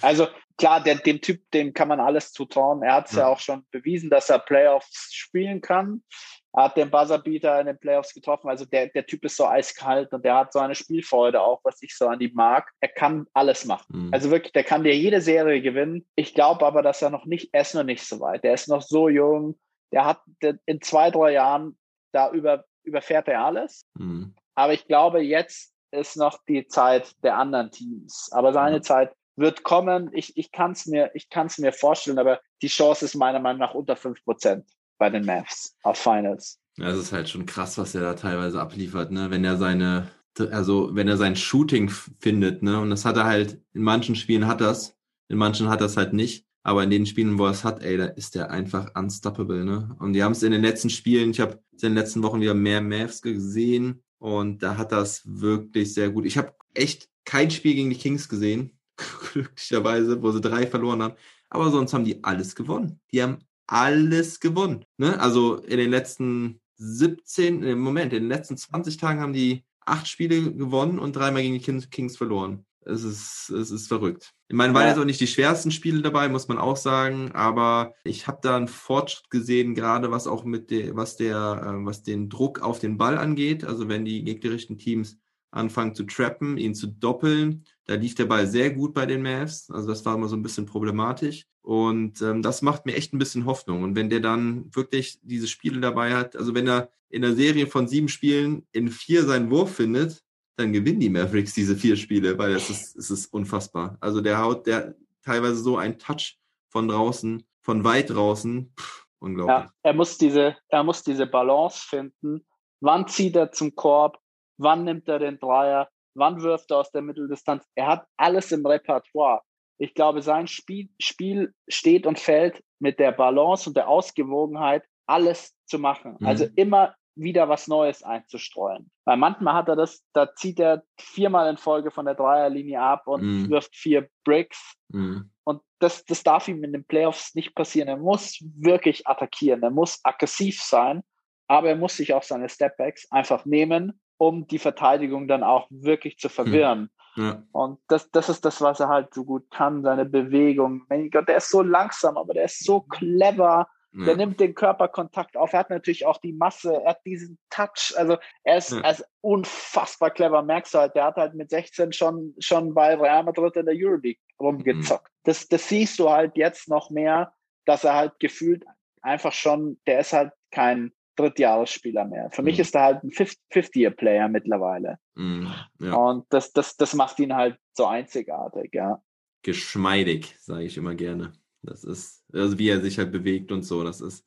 Also klar, der, dem Typ, dem kann man alles zutrauen. Er hat es ja. Ja. auch schon bewiesen, dass er Playoffs spielen kann. Er hat den Buzzerbeater in den Playoffs getroffen. Also der, der Typ ist so eiskalt und der hat so eine Spielfreude auch, was ich so an ihm mag. Er kann alles machen. Mhm. Also wirklich, der kann dir jede Serie gewinnen. Ich glaube aber, dass er noch nicht, er ist noch nicht so weit. Der ist noch so jung. Der hat der, in zwei, drei Jahren, da über, überfährt er alles. Mhm. Aber ich glaube, jetzt ist noch die Zeit der anderen Teams. Aber seine Ja. Zeit wird kommen. Ich, ich kann es mir, ich kann's mir vorstellen, aber die Chance ist meiner Meinung nach unter fünf Prozent bei den Mavs auf Finals. Ja, es ist halt schon krass, was er da teilweise abliefert, ne? Wenn er seine, also wenn er sein Shooting findet, ne? Und das hat er halt, in manchen Spielen hat das, in manchen hat das halt nicht. Aber in den Spielen, wo er es hat, ey, da ist er einfach unstoppable, ne? Und die haben es in den letzten Spielen, ich habe in den letzten Wochen wieder mehr Mavs gesehen und da hat das wirklich sehr gut. Ich habe echt kein Spiel gegen die Kings gesehen, glücklicherweise, wo sie drei verloren haben. Aber sonst haben die alles gewonnen. Die haben alles gewonnen. Ne? Also in den letzten 17, im Moment, in den letzten 20 Tagen haben die acht Spiele gewonnen und dreimal gegen die Kings verloren. Es ist, es ist verrückt. Ich meine, waren ja. jetzt auch nicht die schwersten Spiele dabei, muss man auch sagen, aber ich habe da einen Fortschritt gesehen, gerade was auch mit der, was der, äh, was den Druck auf den Ball angeht. Also wenn die gegnerischen Teams anfangen zu trappen, ihn zu doppeln, da lief der Ball sehr gut bei den Mavs. Also das war immer so ein bisschen problematisch. Und ähm, das macht mir echt ein bisschen Hoffnung. Und wenn der dann wirklich diese Spiele dabei hat, also wenn er in der Serie von sieben Spielen in vier seinen Wurf findet, dann gewinnen die Mavericks diese vier Spiele, weil es ist, es ist unfassbar. Also der haut der teilweise so ein Touch von draußen, von weit draußen, pff, unglaublich. Ja, er muss diese, er muss diese Balance finden. Wann zieht er zum Korb? Wann nimmt er den Dreier? Wann wirft er aus der Mitteldistanz? Er hat alles im Repertoire. Ich glaube, sein Spiel, Spiel steht und fällt mit der Balance und der Ausgewogenheit, alles zu machen. Mhm. Also immer wieder was Neues einzustreuen. Weil manchmal hat er das, da zieht er viermal in Folge von der Dreierlinie ab und mm. wirft vier Bricks. Mm. Und das, das darf ihm in den Playoffs nicht passieren. Er muss wirklich attackieren, er muss aggressiv sein, aber er muss sich auch seine Stepbacks einfach nehmen, um die Verteidigung dann auch wirklich zu verwirren. Mm. Ja. Und das, das ist das, was er halt so gut kann, seine Bewegung. Mein Gott, der ist so langsam, aber der ist so clever ja. Der nimmt den Körperkontakt auf. Er hat natürlich auch die Masse, er hat diesen Touch. Also er ist, ja. er ist unfassbar clever. Merkst du halt, der hat halt mit 16 schon, schon bei Real Madrid in der Euroleague rumgezockt. Mhm. Das, das siehst du halt jetzt noch mehr, dass er halt gefühlt einfach schon, der ist halt kein Drittjahresspieler mehr. Für mhm. mich ist er halt ein Fifth-Year-Player mittlerweile. Mhm. Ja. Und das, das, das macht ihn halt so einzigartig, ja. Geschmeidig, sage ich immer gerne. Das ist, also wie er sich halt bewegt und so, das ist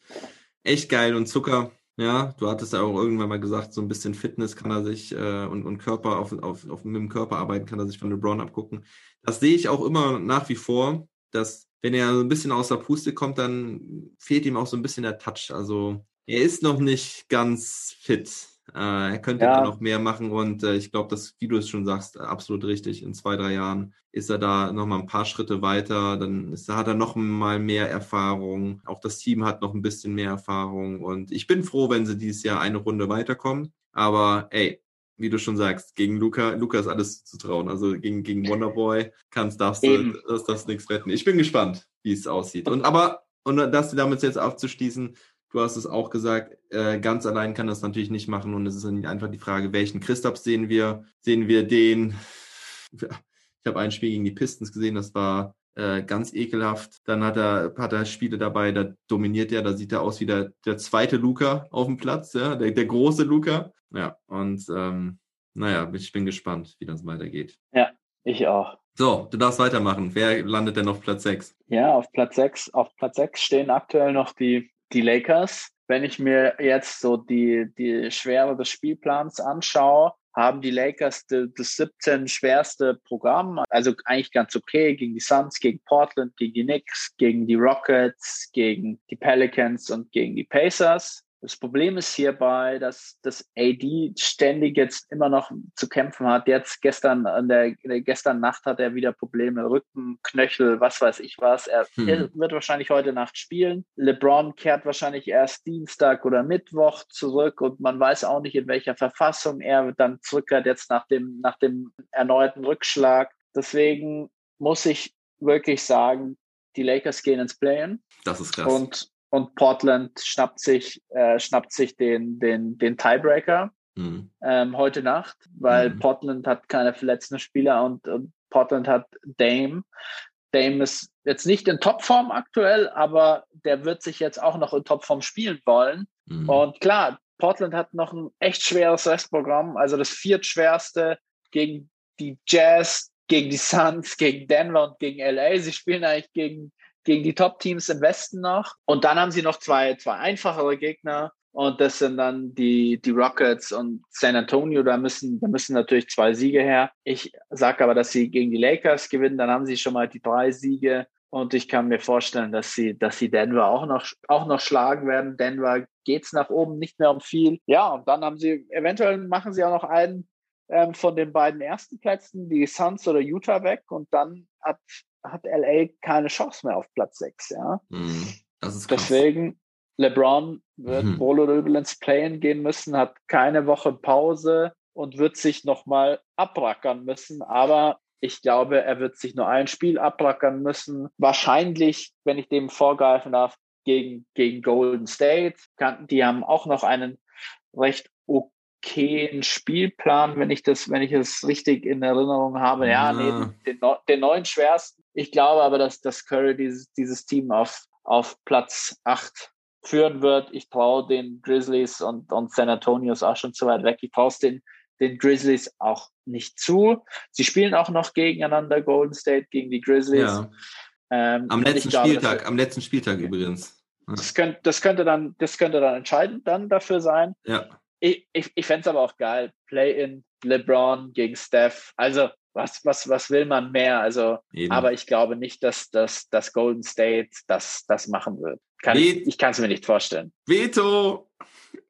echt geil und Zucker. Ja, du hattest ja auch irgendwann mal gesagt, so ein bisschen Fitness kann er sich äh, und, und Körper auf, auf, auf mit dem Körper arbeiten, kann er sich von LeBron abgucken. Das sehe ich auch immer nach wie vor, dass wenn er so ein bisschen aus der Puste kommt, dann fehlt ihm auch so ein bisschen der Touch. Also er ist noch nicht ganz fit. Äh, er könnte ja. da noch mehr machen und äh, ich glaube, dass, wie du es schon sagst, absolut richtig. In zwei, drei Jahren ist er da noch mal ein paar Schritte weiter. Dann ist, hat er noch mal mehr Erfahrung. Auch das Team hat noch ein bisschen mehr Erfahrung und ich bin froh, wenn sie dieses Jahr eine Runde weiterkommen. Aber ey, wie du schon sagst, gegen Luca, Luca ist alles zu trauen. Also gegen, gegen Wonderboy kannst, darfst du, das, das nichts retten. Ich bin gespannt, wie es aussieht. Und aber, und das damit jetzt abzuschließen, Du hast es auch gesagt, äh, ganz allein kann das natürlich nicht machen und es ist einfach die Frage, welchen Christoph sehen wir? Sehen wir den? Ich habe ein Spiel gegen die Pistons gesehen, das war äh, ganz ekelhaft. Dann hat er, hat er Spiele dabei, da dominiert er, da sieht er aus wie der, der zweite Luca auf dem Platz, ja, der, der große Luca. Ja, und ähm, naja, ich bin gespannt, wie das weitergeht. Ja, ich auch. So, du darfst weitermachen. Wer landet denn auf Platz 6? Ja, auf Platz 6, auf Platz 6 stehen aktuell noch die die Lakers, wenn ich mir jetzt so die, die Schwere des Spielplans anschaue, haben die Lakers das 17 schwerste Programm. Also eigentlich ganz okay gegen die Suns, gegen Portland, gegen die Knicks, gegen die Rockets, gegen die Pelicans und gegen die Pacers. Das Problem ist hierbei, dass das AD ständig jetzt immer noch zu kämpfen hat. Jetzt gestern, an der, gestern Nacht hat er wieder Probleme, Rücken, Knöchel, was weiß ich was. Er, hm. wird wahrscheinlich heute Nacht spielen. LeBron kehrt wahrscheinlich erst Dienstag oder Mittwoch zurück und man weiß auch nicht, in welcher Verfassung er dann zurückkehrt jetzt nach dem, nach dem erneuten Rückschlag. Deswegen muss ich wirklich sagen, die Lakers gehen ins Playen. Das ist krass. Und und Portland schnappt sich, äh, schnappt sich den, den, den Tiebreaker mhm. ähm, heute Nacht, weil mhm. Portland hat keine verletzten Spieler und, und Portland hat Dame. Dame ist jetzt nicht in Topform aktuell, aber der wird sich jetzt auch noch in Topform spielen wollen. Mhm. Und klar, Portland hat noch ein echt schweres Restprogramm, also das viertschwerste gegen die Jazz, gegen die Suns, gegen Denver und gegen LA. Sie spielen eigentlich gegen gegen die Top-Teams im Westen noch. Und dann haben sie noch zwei, zwei einfachere Gegner. Und das sind dann die, die Rockets und San Antonio. Da müssen, da müssen natürlich zwei Siege her. Ich sage aber, dass sie gegen die Lakers gewinnen. Dann haben sie schon mal die drei Siege. Und ich kann mir vorstellen, dass sie, dass sie Denver auch noch, auch noch schlagen werden. Denver geht's nach oben nicht mehr um viel. Ja, und dann haben sie, eventuell machen sie auch noch einen ähm, von den beiden ersten Plätzen, die Suns oder Utah weg und dann hat, hat LA keine Chance mehr auf Platz 6. Ja? Mhm. Das ist krass. Deswegen, LeBron wird Mhm. wohl oder übel ins Play-In gehen müssen, hat keine Woche Pause und wird sich nochmal abrackern müssen. Aber ich glaube, er wird sich nur ein Spiel abrackern müssen. Wahrscheinlich, wenn ich dem vorgreifen darf, gegen, gegen Golden State. Die haben auch noch einen recht okayen Spielplan, wenn ich das, wenn ich es richtig in Erinnerung habe. Ja, Ja. nee, den, den neuen schwersten. Ich glaube aber, dass, dass Curry dieses, dieses Team auf, auf Platz 8 führen wird. Ich traue den Grizzlies und, und San Antonio ist auch schon zu weit weg. Ich traue es den, den Grizzlies auch nicht zu. Sie spielen auch noch gegeneinander, Golden State gegen die Grizzlies. Ja. Ähm, Am letzten glaube, Spieltag, wird- am letzten Spieltag übrigens. das könnte, das könnte dann, das könnte dann entscheidend dann dafür sein. Ja. Ich, ich, ich fände es aber auch geil. Play-in, LeBron gegen Steph. Also, was, was, was will man mehr? Also, Eben. aber ich glaube nicht, dass, dass, dass Golden State das, das machen wird. Kann ich ich kann es mir nicht vorstellen. Veto!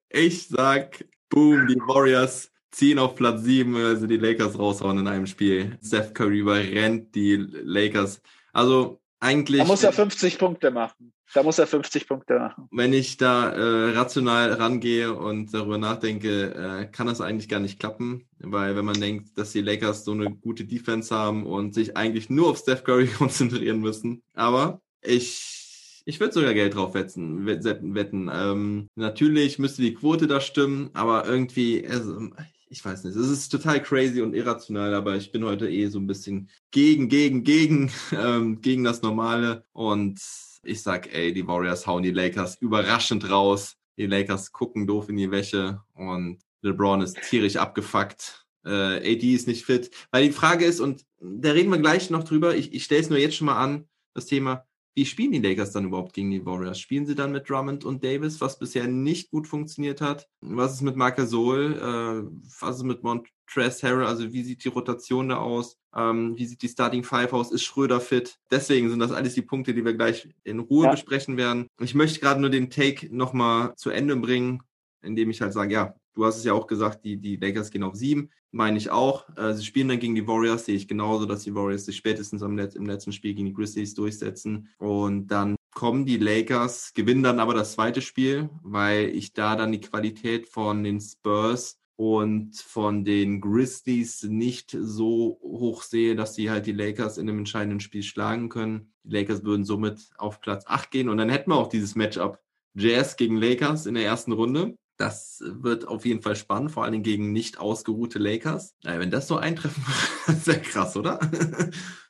Ich sag, boom, die Warriors ziehen auf Platz 7, also die Lakers raushauen in einem Spiel. Steph Curry überrennt die Lakers. Also eigentlich, Da muss er 50 Punkte machen. Da muss er 50 Punkte machen. wenn ich da äh, rational rangehe und darüber nachdenke, äh, kann das eigentlich gar nicht klappen, weil wenn man denkt, dass die Lakers so eine gute Defense haben und sich eigentlich nur auf Steph Curry konzentrieren müssen. Aber ich, ich würde sogar Geld drauf wetten, wetten. Ähm, natürlich müsste die Quote da stimmen, aber irgendwie, also, ich weiß nicht, es ist total crazy und irrational, aber ich bin heute eh so ein bisschen gegen, gegen, gegen, ähm, gegen das Normale und ich sag, ey, die Warriors hauen die Lakers überraschend raus. Die Lakers gucken doof in die Wäsche und LeBron ist tierisch abgefuckt. Äh, AD ist nicht fit. Weil die Frage ist, und da reden wir gleich noch drüber, ich, ich stelle es nur jetzt schon mal an, das Thema, wie spielen die Lakers dann überhaupt gegen die Warriors? Spielen sie dann mit Drummond und Davis, was bisher nicht gut funktioniert hat? Was ist mit Marc Gasol? Äh, was ist mit Montrezl Harrell? Also wie sieht die Rotation da aus? Ähm, wie sieht die Starting Five aus? Ist Schröder fit? Deswegen sind das alles die Punkte, die wir gleich in Ruhe Ja. besprechen werden. Ich möchte gerade nur den Take nochmal zu Ende bringen, indem ich halt sage, ja, du hast es ja auch gesagt, die, die Lakers gehen auf sieben, meine ich auch. Äh, sie spielen dann gegen die Warriors, sehe ich genauso, dass die Warriors sich spätestens am Let im letzten Spiel gegen die Grizzlies durchsetzen. Und dann kommen die Lakers, gewinnen dann aber das zweite Spiel, weil ich da dann die Qualität von den Spurs und von den Grizzlies nicht so hoch sehe, dass sie halt die Lakers in einem entscheidenden Spiel schlagen können. Die Lakers würden somit auf Platz 8 gehen und dann hätten wir auch dieses Matchup Jazz gegen Lakers in der ersten Runde. Das wird auf jeden Fall spannend, vor allen Dingen gegen nicht ausgeruhte Lakers. Naja, wenn das so eintreffen würde, das wäre krass, oder?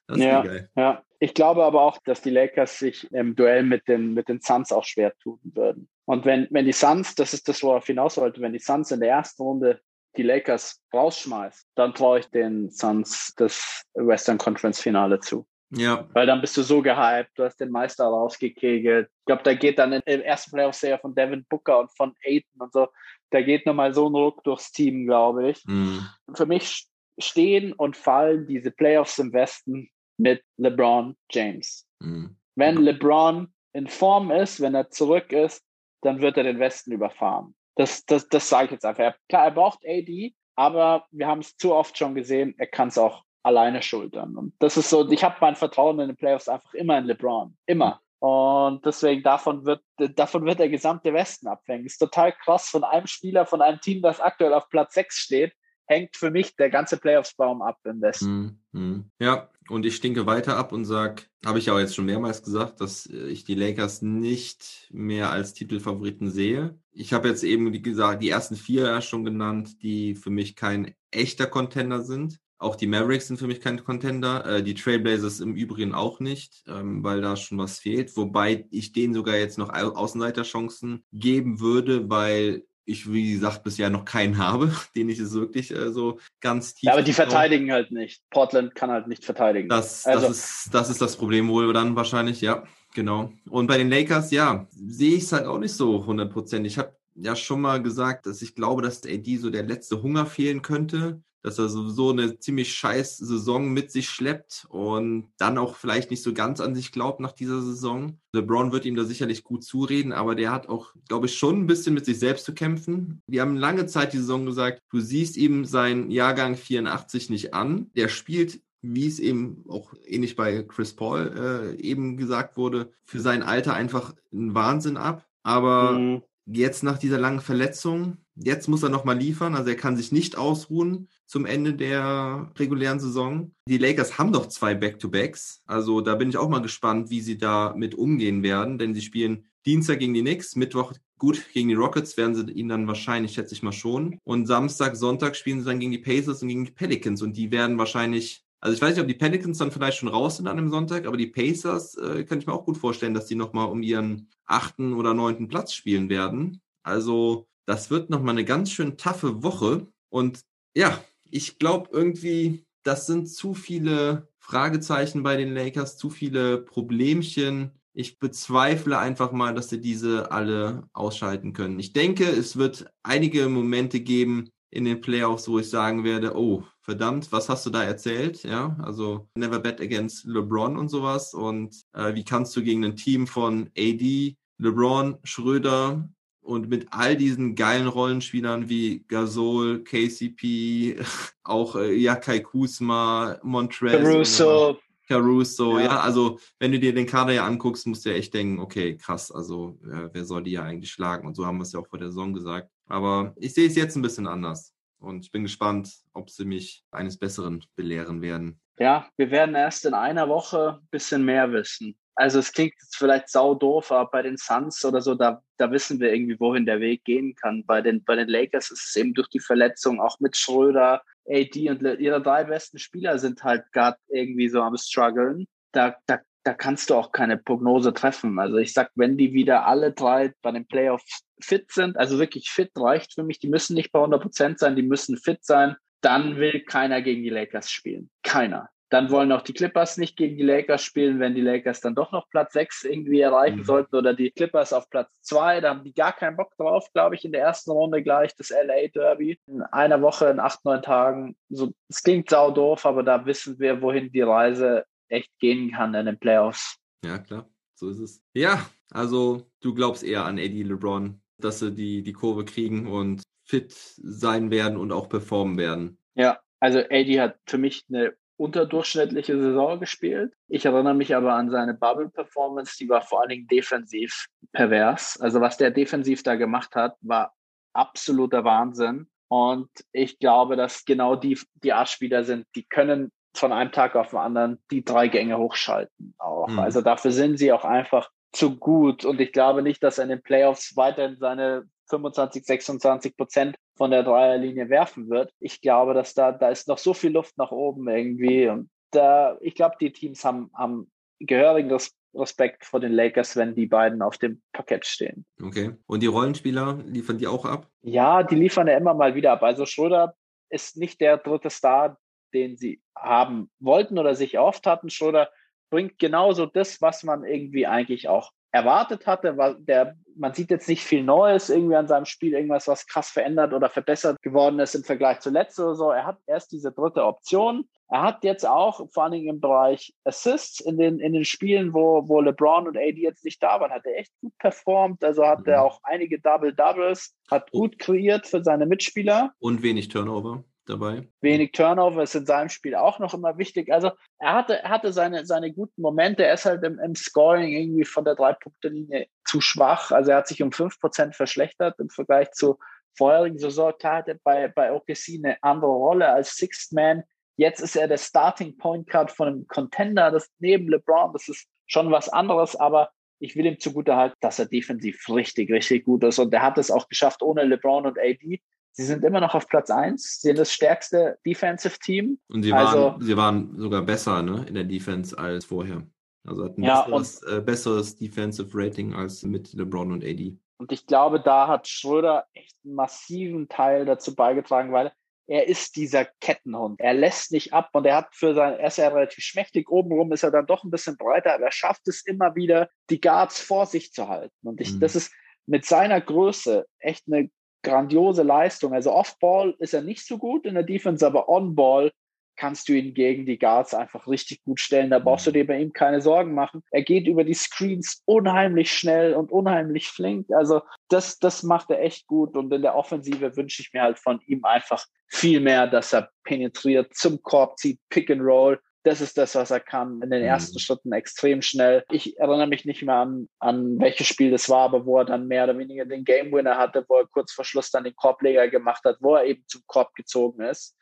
Das Ja. geil. Ja, ich glaube aber auch, dass die Lakers sich im Duell mit den, mit den Suns auch schwer tun würden. Und wenn, wenn die Suns, das ist das, worauf ich hinaus wollte, wenn die Suns in der ersten Runde die Lakers rausschmeißt, dann traue ich den Suns das Western Conference Finale zu. Ja, Weil dann bist du so gehypt, du hast den Meister rausgekegelt. Ich glaube, da geht dann im ersten Playoff-Serie von Devin Booker und von Aiton und so, da geht nochmal so ein Ruck durchs Team, glaube ich. hm, Für mich stehen und fallen diese Playoffs im Westen mit LeBron James. hm. Wenn LeBron in Form ist, wenn er zurück ist, dann wird er den Westen überfahren. Das, das, das sage ich jetzt einfach. Klar, er braucht AD, aber wir haben es zu oft schon gesehen, er kann es auch alleine schultern. Und das ist so, ich habe mein Vertrauen in den Playoffs einfach immer in LeBron. Immer. Und deswegen davon wird, davon wird der gesamte Westen abhängen. Ist total krass von einem Spieler, von einem Team, das aktuell auf Platz 6 steht, hängt für mich der ganze Playoffs-Baum ab im Westen. Hm, hm. Ja, und ich stinke weiter ab und sag, habe ich ja auch jetzt schon mehrmals gesagt, dass äh, ich die Lakers nicht mehr als Titelfavoriten sehe. Ich habe jetzt eben, wie gesagt, die ersten vier schon genannt, die für mich kein echter Contender sind. Auch die Mavericks sind für mich kein Contender. Äh, die Trailblazers im Übrigen auch nicht, ähm, weil da schon was fehlt. Wobei ich denen sogar jetzt noch Au Außenseiterchancen geben würde, weil ich, wie gesagt, bisher noch keinen habe, den ich es wirklich äh, so ganz tief. Ja, aber die traue. verteidigen halt nicht. Portland kann halt nicht verteidigen. Das, Also- das, ist, das ist das Problem wohl dann wahrscheinlich, ja, genau. Und bei den Lakers, ja, sehe ich es halt auch nicht so hundertprozentig. Ich habe ja schon mal gesagt, dass ich glaube, dass AD so der letzte Hunger fehlen könnte. Dass er sowieso eine ziemlich scheiß Saison mit sich schleppt und dann auch vielleicht nicht so ganz an sich glaubt nach dieser Saison. LeBron wird ihm da sicherlich gut zureden, aber der hat auch, glaube ich, schon ein bisschen mit sich selbst zu kämpfen. Die haben lange Zeit die Saison gesagt, du siehst ihm seinen Jahrgang 84 nicht an. Der spielt wie es eben auch ähnlich bei Chris Paul äh, eben gesagt wurde, für sein Alter einfach ein Wahnsinn ab. Aber mhm. jetzt nach dieser langen Verletzung, jetzt muss er nochmal liefern. Also er kann sich nicht ausruhen zum Ende der regulären Saison. Die Lakers haben doch zwei Back-to-Backs. Also da bin ich auch mal gespannt, wie sie da mit umgehen werden, denn sie spielen Dienstag gegen die Knicks, Mittwoch gut gegen die Rockets werden sie ihn dann wahrscheinlich, schätze ich mal schon. Und Samstag, Sonntag spielen sie dann gegen die Pacers und gegen die Pelicans und die werden wahrscheinlich also ich weiß nicht, ob die Pelicans dann vielleicht schon raus sind an dem Sonntag, aber die Pacers äh, kann ich mir auch gut vorstellen, dass die nochmal um ihren achten oder neunten Platz spielen werden. Also das wird nochmal eine ganz schön taffe Woche. Und ja, ich glaube irgendwie, das sind zu viele Fragezeichen bei den Lakers, zu viele Problemchen. Ich bezweifle einfach mal, dass sie diese alle ausschalten können. Ich denke, es wird einige Momente geben in den Playoffs, wo ich sagen werde, oh, verdammt, was hast du da erzählt? Ja, also never bet against LeBron und sowas. Und äh, wie kannst du gegen ein Team von AD, LeBron, Schröder und mit all diesen geilen Rollenspielern wie Gasol, KCP, auch äh, Yakai Kusma, Montrez, Caruso, Caruso, ja. ja. also wenn du dir den Kader ja anguckst, musst du ja echt denken, okay, krass, also äh, wer soll die ja eigentlich schlagen? Und so haben wir es ja auch vor der Saison gesagt. Aber ich sehe es jetzt ein bisschen anders. Und ich bin gespannt, ob sie mich eines Besseren belehren werden. Ja, wir werden erst in einer Woche ein bisschen mehr wissen. Also es klingt jetzt vielleicht sau doof, aber bei den Suns oder so, da, da wissen wir irgendwie, wohin der Weg gehen kann. Bei den, bei den Lakers ist es eben durch die Verletzung, auch mit Schröder, AD und ihre drei besten Spieler sind halt gerade irgendwie so am struggeln. Da, da, da kannst du auch keine Prognose treffen. Also ich sag, wenn die wieder alle drei bei den Playoffs fit sind, also wirklich fit reicht für mich, die müssen nicht bei 100 Prozent sein, die müssen fit sein, dann will keiner gegen die Lakers spielen. Keiner. Dann wollen auch die Clippers nicht gegen die Lakers spielen, wenn die Lakers dann doch noch Platz 6 irgendwie erreichen mhm. sollten oder die Clippers auf Platz 2. Da haben die gar keinen Bock drauf, glaube ich, in der ersten Runde gleich das LA Derby. In einer Woche, in acht, neun Tagen. So, es klingt sau doof, aber da wissen wir, wohin die Reise echt gehen kann in den Playoffs. Ja, klar. So ist es. Ja, also du glaubst eher an Eddie LeBron dass sie die, die Kurve kriegen und fit sein werden und auch performen werden. Ja, also AD hat für mich eine unterdurchschnittliche Saison gespielt. Ich erinnere mich aber an seine Bubble-Performance, die war vor allen Dingen defensiv pervers. Also was der defensiv da gemacht hat, war absoluter Wahnsinn. Und ich glaube, dass genau die, die Art Spieler sind, die können von einem Tag auf den anderen die drei Gänge hochschalten auch. Mhm. Also dafür sind sie auch einfach zu gut. Und ich glaube nicht, dass er in den Playoffs weiterhin seine 25, 26 Prozent von der Dreierlinie werfen wird. Ich glaube, dass da, da ist noch so viel Luft nach oben irgendwie. Und da, ich glaube, die Teams haben, haben gehörigen Respekt vor den Lakers, wenn die beiden auf dem Parkett stehen. Okay. Und die Rollenspieler liefern die auch ab? Ja, die liefern ja immer mal wieder ab. Also Schröder ist nicht der dritte Star, den sie haben wollten oder sich erhofft hatten. Schröder bringt genauso das, was man irgendwie eigentlich auch erwartet hatte. Der, man sieht jetzt nicht viel Neues irgendwie an seinem Spiel, irgendwas, was krass verändert oder verbessert geworden ist im Vergleich zu letzter oder so. Er hat erst diese dritte Option. Er hat jetzt auch, vor allen Dingen im Bereich Assists, in den, in den Spielen, wo, wo LeBron und AD jetzt nicht da waren, hat er echt gut performt. Also hat mhm. er auch einige Double-Doubles, hat gut kreiert für seine Mitspieler. Und wenig Turnover dabei. Wenig Turnover ist in seinem Spiel auch noch immer wichtig. Also er hatte, er hatte seine, seine guten Momente. Er ist halt im, im Scoring irgendwie von der Drei-Punkte-Linie zu schwach. Also er hat sich um fünf Prozent verschlechtert im Vergleich zu vorherigen Saison. Klar hat er bei, bei OKC eine andere Rolle als Sixth Man. Jetzt ist er der Starting Point Guard von einem Contender, das neben LeBron. Das ist schon was anderes, aber ich will ihm zugute halten, dass er defensiv richtig, richtig gut ist. Und er hat es auch geschafft, ohne LeBron und AD Sie sind immer noch auf Platz 1, sie sind das stärkste Defensive Team. Und sie waren, also, sie waren sogar besser ne, in der Defense als vorher. Also hatten ein ja, besseres, und, äh, besseres Defensive Rating als mit LeBron und AD. Und ich glaube, da hat Schröder echt einen massiven Teil dazu beigetragen, weil er ist dieser Kettenhund. Er lässt nicht ab und er hat für sein, er ist ja relativ schmächtig, obenrum ist er dann doch ein bisschen breiter, aber er schafft es immer wieder, die Guards vor sich zu halten. Und ich, mhm. das ist mit seiner Größe echt eine grandiose Leistung. Also Off-Ball ist er nicht so gut in der Defense, aber On-Ball kannst du ihn gegen die Guards einfach richtig gut stellen. Da brauchst du dir bei ihm keine Sorgen machen. Er geht über die Screens unheimlich schnell und unheimlich flink. Also das, das macht er echt gut. Und in der Offensive wünsche ich mir halt von ihm einfach viel mehr, dass er penetriert, zum Korb zieht, Pick and Roll. Das ist das, was er kann. In den mhm. ersten Schritten extrem schnell. Ich erinnere mich nicht mehr an, an welches Spiel das war, aber wo er dann mehr oder weniger den Game Winner hatte, wo er kurz vor Schluss dann den Korbleger gemacht hat, wo er eben zum Korb gezogen ist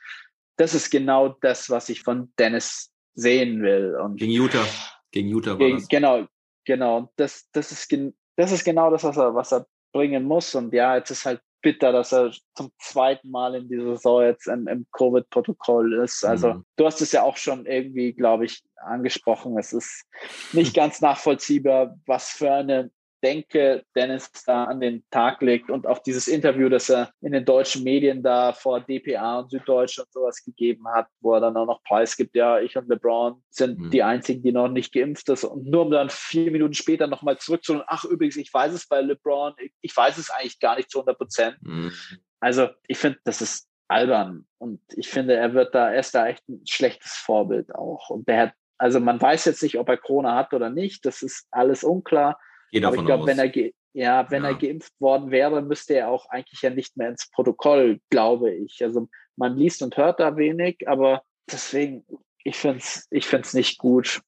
das ist genau das, was ich von Dennis sehen will. Und gegen Utah. Gegen Utah war gegen, das. Genau, genau. Das, das, ist, das ist genau das, was er, was er bringen muss. Und ja, jetzt ist halt bitter, dass er zum zweiten Mal in dieser Saison jetzt im, im Covid-Protokoll ist. Also mhm. du hast es ja auch schon irgendwie, glaube ich, angesprochen. Es ist nicht ganz nachvollziehbar, was für eine denke, Dennis da an den Tag legt und auch dieses Interview, das er in den deutschen Medien da vor DPA und Süddeutsch und sowas gegeben hat, wo er dann auch noch Preis gibt, ja, ich und LeBron sind mhm. die einzigen, die noch nicht geimpft ist und nur um dann vier Minuten später nochmal zurückzuholen, ach übrigens, ich weiß es bei LeBron, ich, ich weiß es eigentlich gar nicht zu 100 Prozent. Mhm. Also ich finde, das ist albern und ich finde, er wird da, er ist da echt ein schlechtes Vorbild auch und der hat also man weiß jetzt nicht, ob er Corona hat oder nicht. Das ist alles unklar. Geh Aber ich glaube, wenn er ja, wenn ja. er geimpft worden wäre, müsste er auch eigentlich ja nicht mehr ins Protokoll, glaube ich. Also man liest und hört da wenig, aber deswegen, ich finde es ich find's nicht gut.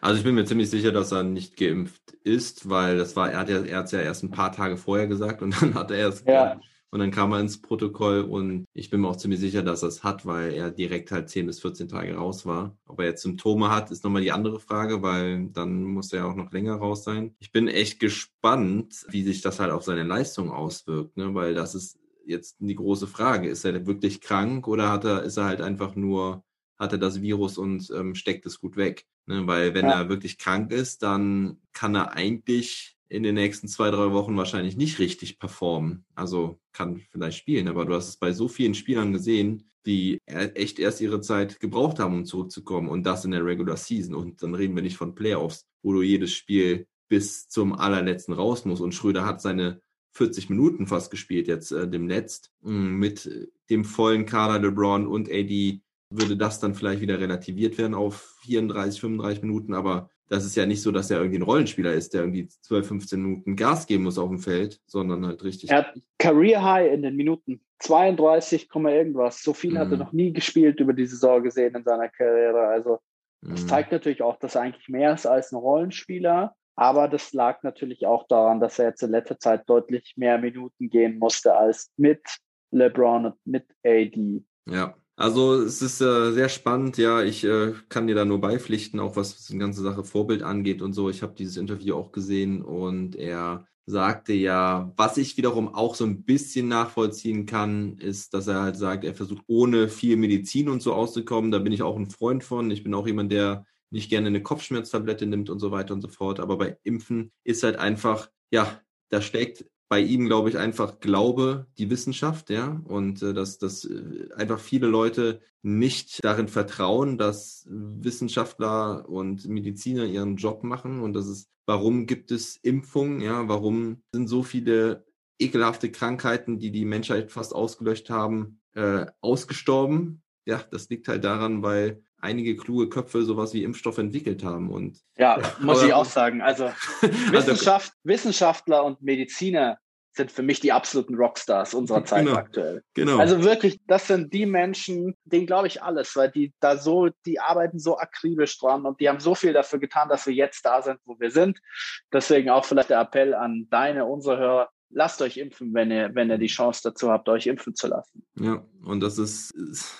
Also ich bin mir ziemlich sicher, dass er nicht geimpft ist, weil das war, er hat ja, er hat ja erst ein paar Tage vorher gesagt und dann hat er erst ja. Und dann kam er ins Protokoll und ich bin mir auch ziemlich sicher, dass er es hat, weil er direkt halt 10 bis 14 Tage raus war. Ob er jetzt Symptome hat, ist nochmal die andere Frage, weil dann muss er auch noch länger raus sein. Ich bin echt gespannt, wie sich das halt auf seine Leistung auswirkt, ne? weil das ist jetzt die große Frage. Ist er wirklich krank oder hat er, ist er halt einfach nur, hat er das Virus und ähm, steckt es gut weg? Ne? Weil wenn ja. er wirklich krank ist, dann kann er eigentlich in den nächsten zwei, drei Wochen wahrscheinlich nicht richtig performen. Also kann vielleicht spielen, aber du hast es bei so vielen Spielern gesehen, die e-, echt erst ihre Zeit gebraucht haben, um zurückzukommen und das in der Regular Season. Und dann reden wir nicht von Playoffs, wo du jedes Spiel bis zum allerletzten raus musst. Und Schröder hat seine 40 Minuten fast gespielt jetzt äh, demnächst. Mm, mit dem vollen Kader LeBron und AD würde das dann vielleicht wieder relativiert werden auf 34, 35 Minuten, aber das ist ja nicht so, dass er irgendwie ein Rollenspieler ist, der irgendwie 12, 15 Minuten Gas geben muss auf dem Feld, sondern halt richtig. Er hat Career High in den Minuten. 32, irgendwas. So viel mhm. hat er mhm. noch nie gespielt über die Saison gesehen in seiner Karriere. Also, das mhm. zeigt natürlich auch, dass er eigentlich mehr ist als ein Rollenspieler. Aber das lag natürlich auch daran, dass er jetzt in letzter Zeit deutlich mehr Minuten gehen musste als mit LeBron und mit AD. Ja, also es ist äh, sehr spannend, ja, ich äh, kann dir da nur beipflichten, auch was die ganze Sache Vorbild angeht und so. Ich habe dieses Interview auch gesehen und er sagte ja, was ich wiederum auch so ein bisschen nachvollziehen kann, ist, dass er halt sagt, er versucht ohne viel Medizin und so auszukommen. Da bin ich auch ein Freund von. Ich bin auch jemand, der nicht gerne eine Kopfschmerztablette nimmt und so weiter und so fort. Aber bei Impfen ist halt einfach, ja, da steckt bei ihm, glaube ich, einfach Glaube, die Wissenschaft, ja, und äh, dass, dass äh, einfach viele Leute nicht darin vertrauen, dass Wissenschaftler und Mediziner ihren Job machen und das ist, warum gibt es Impfungen, ja, warum sind so viele ekelhafte Krankheiten, die die Menschheit fast ausgelöscht haben, äh, ausgestorben? Ja, das liegt halt daran, weil einige kluge Köpfe sowas wie Impfstoff entwickelt haben. Und, ja, muss ich auch sagen. Also, also Wissenschaft, Wissenschaftler und Mediziner sind für mich die absoluten Rockstars unserer Zeit genau, aktuell. Genau. Also wirklich, das sind die Menschen, denen glaube ich alles, weil die da so, die arbeiten so akribisch dran und die haben so viel dafür getan, dass wir jetzt da sind, wo wir sind. Deswegen auch vielleicht der Appell an deine, unsere Hörer, lasst euch impfen, wenn ihr, wenn ihr die Chance dazu habt, euch impfen zu lassen. Ja, und das ist,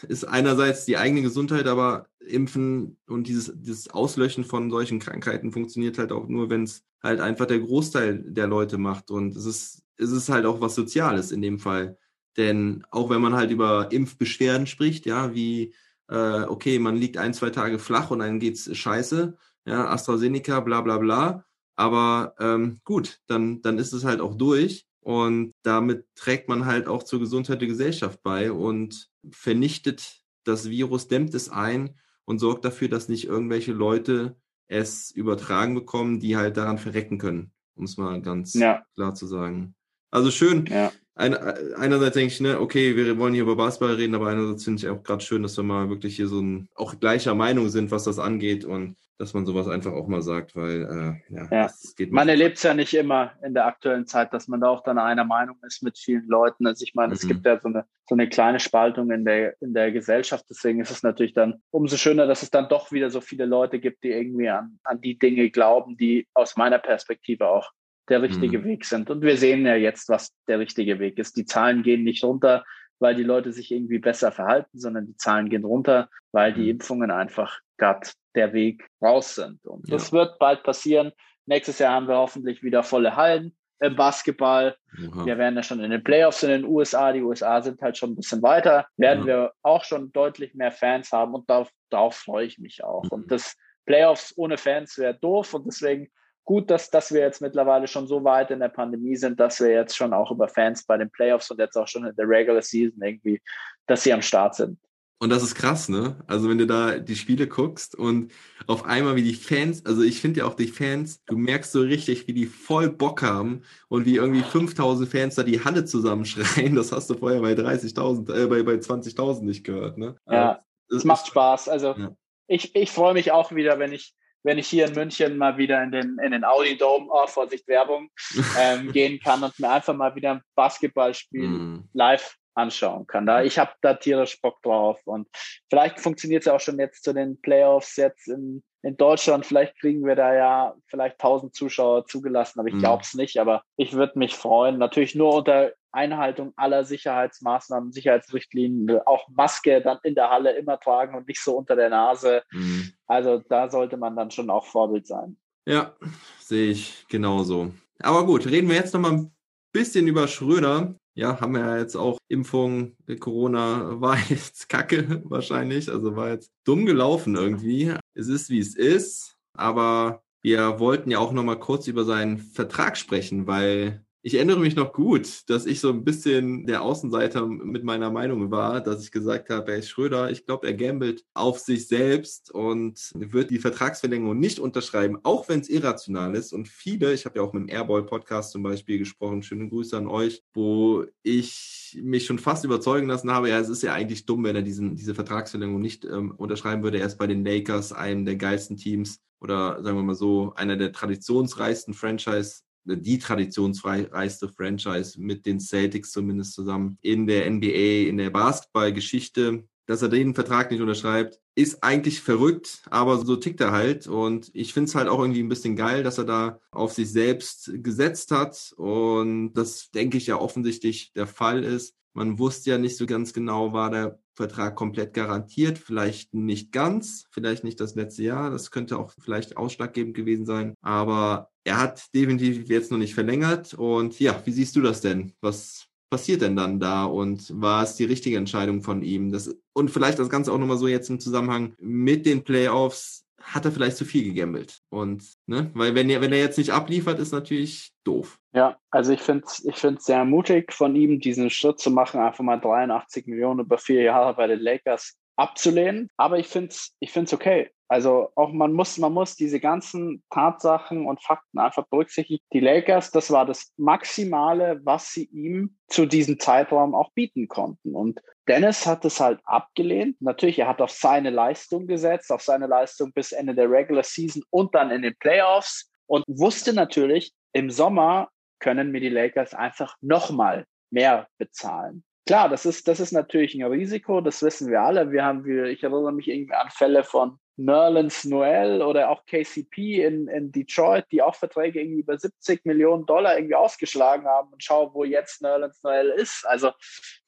ist einerseits die eigene Gesundheit, aber Impfen und dieses, dieses Auslöschen von solchen Krankheiten funktioniert halt auch nur, wenn es halt einfach der Großteil der Leute macht. Und es ist, es ist halt auch was Soziales in dem Fall. Denn auch wenn man halt über Impfbeschwerden spricht, ja, wie, äh, okay, man liegt ein, zwei Tage flach und dann geht's scheiße, ja, AstraZeneca, bla bla bla, aber ähm, gut, dann, dann ist es halt auch durch und damit trägt man halt auch zur Gesundheit der Gesellschaft bei und vernichtet das Virus, dämmt es ein und sorgt dafür, dass nicht irgendwelche Leute es übertragen bekommen, die halt daran verrecken können, um es mal ganz ja. klar zu sagen. Also schön. Ja. ein, einerseits denke ich, ne, okay, wir wollen hier über Basketball reden, aber einerseits finde ich auch gerade schön, dass wir mal wirklich hier so ein, auch gleicher Meinung sind, was das angeht und dass man sowas einfach auch mal sagt, weil äh, ja, ja. man erlebt es ja nicht immer in der aktuellen Zeit, dass man da auch dann einer Meinung ist mit vielen Leuten. Also ich meine, mhm. es gibt ja so eine so eine kleine Spaltung in der in der Gesellschaft. Deswegen ist es natürlich dann umso schöner, dass es dann doch wieder so viele Leute gibt, die irgendwie an an die Dinge glauben, die aus meiner Perspektive auch der richtige mhm. Weg sind. Und wir sehen ja jetzt, was der richtige Weg ist. Die Zahlen gehen nicht runter, weil die Leute sich irgendwie besser verhalten, sondern die Zahlen gehen runter, weil die mhm. Impfungen einfach gerade der Weg raus sind. Und ja. das wird bald passieren. Nächstes Jahr haben wir hoffentlich wieder volle Hallen im Basketball. Aha. Wir werden ja schon in den Playoffs in den USA. Die USA sind halt schon ein bisschen weiter. Werden ja. wir auch schon deutlich mehr Fans haben und darauf, darauf freue ich mich auch. Mhm. Und das Playoffs ohne Fans wäre doof und deswegen gut, dass, dass wir jetzt mittlerweile schon so weit in der Pandemie sind, dass wir jetzt schon auch über Fans bei den Playoffs und jetzt auch schon in der Regular Season irgendwie, dass sie am Start sind. Und das ist krass, ne? Also wenn du da die Spiele guckst und auf einmal wie die Fans, also ich finde ja auch die Fans, du merkst so richtig, wie die voll Bock haben und wie irgendwie 5000 Fans da die Halle zusammenschreien. Das hast du vorher bei 30.000, äh, bei, bei 20.000 nicht gehört, ne? Ja, also, es macht Spaß. Also ja. ich, ich freue mich auch wieder, wenn ich wenn ich hier in München mal wieder in den, in den Audi Dome, oh, Vorsicht Werbung, ähm, gehen kann und mir einfach mal wieder ein Basketballspiel mm. live anschauen kann. Da ich habe da tierisch Bock drauf und vielleicht funktioniert es ja auch schon jetzt zu den Playoffs jetzt in, in Deutschland. Vielleicht kriegen wir da ja vielleicht 1000 Zuschauer zugelassen, aber ich mm. glaube es nicht. Aber ich würde mich freuen. Natürlich nur unter Einhaltung aller Sicherheitsmaßnahmen, Sicherheitsrichtlinien, auch Maske dann in der Halle immer tragen und nicht so unter der Nase. Mhm. Also da sollte man dann schon auch Vorbild sein. Ja, sehe ich genauso. Aber gut, reden wir jetzt noch mal ein bisschen über Schröder. Ja, haben wir ja jetzt auch Impfung, Corona war jetzt kacke wahrscheinlich, also war jetzt dumm gelaufen irgendwie. Es ist, wie es ist, aber wir wollten ja auch noch mal kurz über seinen Vertrag sprechen, weil ich erinnere mich noch gut, dass ich so ein bisschen der Außenseiter mit meiner Meinung war, dass ich gesagt habe, Herr Schröder, ich glaube, er gambelt auf sich selbst und wird die Vertragsverlängerung nicht unterschreiben, auch wenn es irrational ist. Und viele, ich habe ja auch mit dem Airball-Podcast zum Beispiel gesprochen, schöne Grüße an euch, wo ich mich schon fast überzeugen lassen habe, ja, es ist ja eigentlich dumm, wenn er diesen, diese Vertragsverlängerung nicht ähm, unterschreiben würde. Er ist bei den Lakers, einem der geilsten Teams oder sagen wir mal so, einer der traditionsreichsten Franchise die traditionsreichste Franchise mit den Celtics zumindest zusammen in der NBA, in der Basketballgeschichte. Dass er den Vertrag nicht unterschreibt, ist eigentlich verrückt, aber so tickt er halt. Und ich finde es halt auch irgendwie ein bisschen geil, dass er da auf sich selbst gesetzt hat. Und das, denke ich, ja offensichtlich der Fall ist. Man wusste ja nicht so ganz genau, war der Vertrag komplett garantiert, vielleicht nicht ganz, vielleicht nicht das letzte Jahr, das könnte auch vielleicht ausschlaggebend gewesen sein, aber er hat definitiv jetzt noch nicht verlängert. Und ja, wie siehst du das denn? Was passiert denn dann da und war es die richtige Entscheidung von ihm? Das, und vielleicht das Ganze auch nochmal so jetzt im Zusammenhang mit den Playoffs. Hat er vielleicht zu viel gegambelt? Und, ne, weil wenn er, wenn er jetzt nicht abliefert, ist natürlich doof. Ja, also ich finde es ich find's sehr mutig von ihm, diesen Schritt zu machen, einfach mal 83 Millionen über vier Jahre bei den Lakers abzulehnen. Aber ich finde es ich find's okay. Also auch man muss, man muss diese ganzen Tatsachen und Fakten einfach berücksichtigen. Die Lakers, das war das Maximale, was sie ihm zu diesem Zeitraum auch bieten konnten. Und Dennis hat es halt abgelehnt. Natürlich, er hat auf seine Leistung gesetzt, auf seine Leistung bis Ende der Regular Season und dann in den Playoffs und wusste natürlich, im Sommer können mir die Lakers einfach nochmal mehr bezahlen. Klar, das ist, das ist natürlich ein Risiko, das wissen wir alle. Wir haben, wir, ich erinnere mich irgendwie an Fälle von Nerlens Noel oder auch KCP in, in Detroit, die auch Verträge irgendwie über 70 Millionen Dollar irgendwie ausgeschlagen haben und schau, wo jetzt Nerlens Noel ist. Also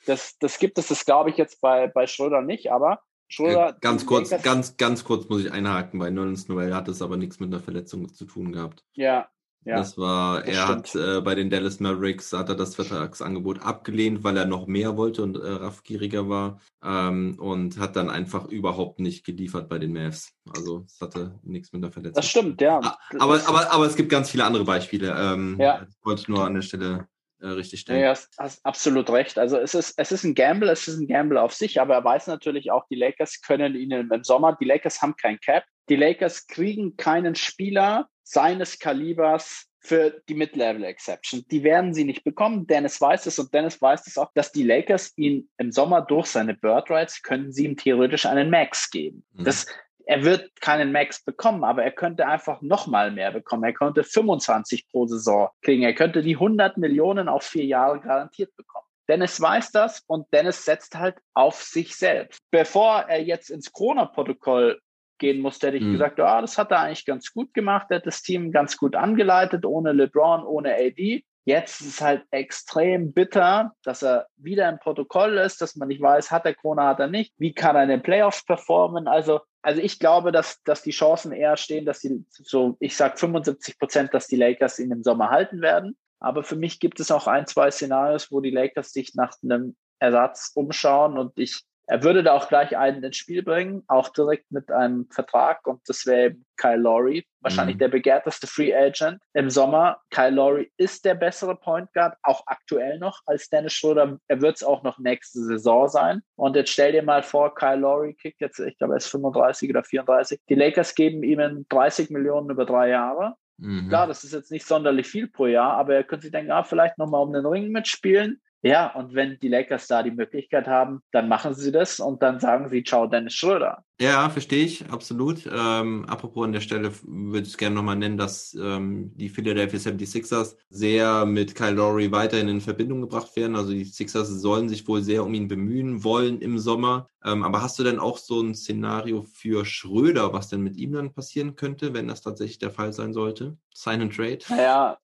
das, das gibt es, das glaube ich jetzt bei, bei Schröder nicht, aber Schröder. Äh, ganz kurz, ganz, ganz kurz muss ich einhaken, bei Nerlens Noel hat es aber nichts mit einer Verletzung zu tun gehabt. Ja, ja, das war, das er stimmt. hat äh, bei den Dallas Mavericks hat er das Vertragsangebot abgelehnt, weil er noch mehr wollte und äh, raffgieriger war ähm, und hat dann einfach überhaupt nicht geliefert bei den Mavs. Also es hatte nichts mit der Verletzung. Das stimmt, ja. Ah, aber, aber, aber es gibt ganz viele andere Beispiele. Ähm, ja. Das wollte ich nur an der Stelle äh, richtig stellen. Ja, hast, hast absolut recht. Also es ist, es ist ein Gamble, es ist ein Gamble auf sich, aber er weiß natürlich auch, die Lakers können ihnen im Sommer, die Lakers haben kein Cap, die Lakers kriegen keinen Spieler, seines Kalibers für die Mid-Level-Exception. Die werden sie nicht bekommen. Dennis weiß es und Dennis weiß es auch, dass die Lakers ihn im Sommer durch seine Bird Rights können sie ihm theoretisch einen Max geben. Mhm. Das, er wird keinen Max bekommen, aber er könnte einfach noch mal mehr bekommen. Er könnte 25 pro Saison kriegen. Er könnte die 100 Millionen auf vier Jahre garantiert bekommen. Dennis weiß das und Dennis setzt halt auf sich selbst. Bevor er jetzt ins Corona-Protokoll gehen musste, hätte ich mhm. gesagt, ja, das hat er eigentlich ganz gut gemacht, er hat das Team ganz gut angeleitet, ohne LeBron, ohne AD. Jetzt ist es halt extrem bitter, dass er wieder im Protokoll ist, dass man nicht weiß, hat er Corona, hat er nicht. Wie kann er in den Playoffs performen? Also, also ich glaube, dass, dass die Chancen eher stehen, dass die, so, ich sag 75 Prozent, dass die Lakers ihn im Sommer halten werden. Aber für mich gibt es auch ein, zwei Szenarios, wo die Lakers sich nach einem Ersatz umschauen und ich er würde da auch gleich einen ins Spiel bringen, auch direkt mit einem Vertrag und das wäre eben Kyle Lowry, wahrscheinlich mhm. der begehrteste Free Agent im Sommer. Kyle Lowry ist der bessere Point Guard, auch aktuell noch als Dennis Schröder. Er wird es auch noch nächste Saison sein. Und jetzt stell dir mal vor, Kyle Lowry kriegt jetzt, ich glaube, er ist 35 oder 34. Die Lakers geben ihm 30 Millionen über drei Jahre. Mhm. Klar, das ist jetzt nicht sonderlich viel pro Jahr, aber er könnte sich denken, ah, vielleicht nochmal um den Ring mitspielen. Ja, und wenn die Lakers da die Möglichkeit haben, dann machen sie das und dann sagen sie, ciao, Dennis Schröder. Ja, verstehe ich, absolut. Ähm, apropos an der Stelle würde ich gerne nochmal nennen, dass ähm, die Philadelphia 76ers sehr mit Kyle Lowry weiterhin in Verbindung gebracht werden. Also die Sixers sollen sich wohl sehr um ihn bemühen wollen im Sommer. Ähm, aber hast du denn auch so ein Szenario für Schröder, was denn mit ihm dann passieren könnte, wenn das tatsächlich der Fall sein sollte? Sign and Trade? Naja,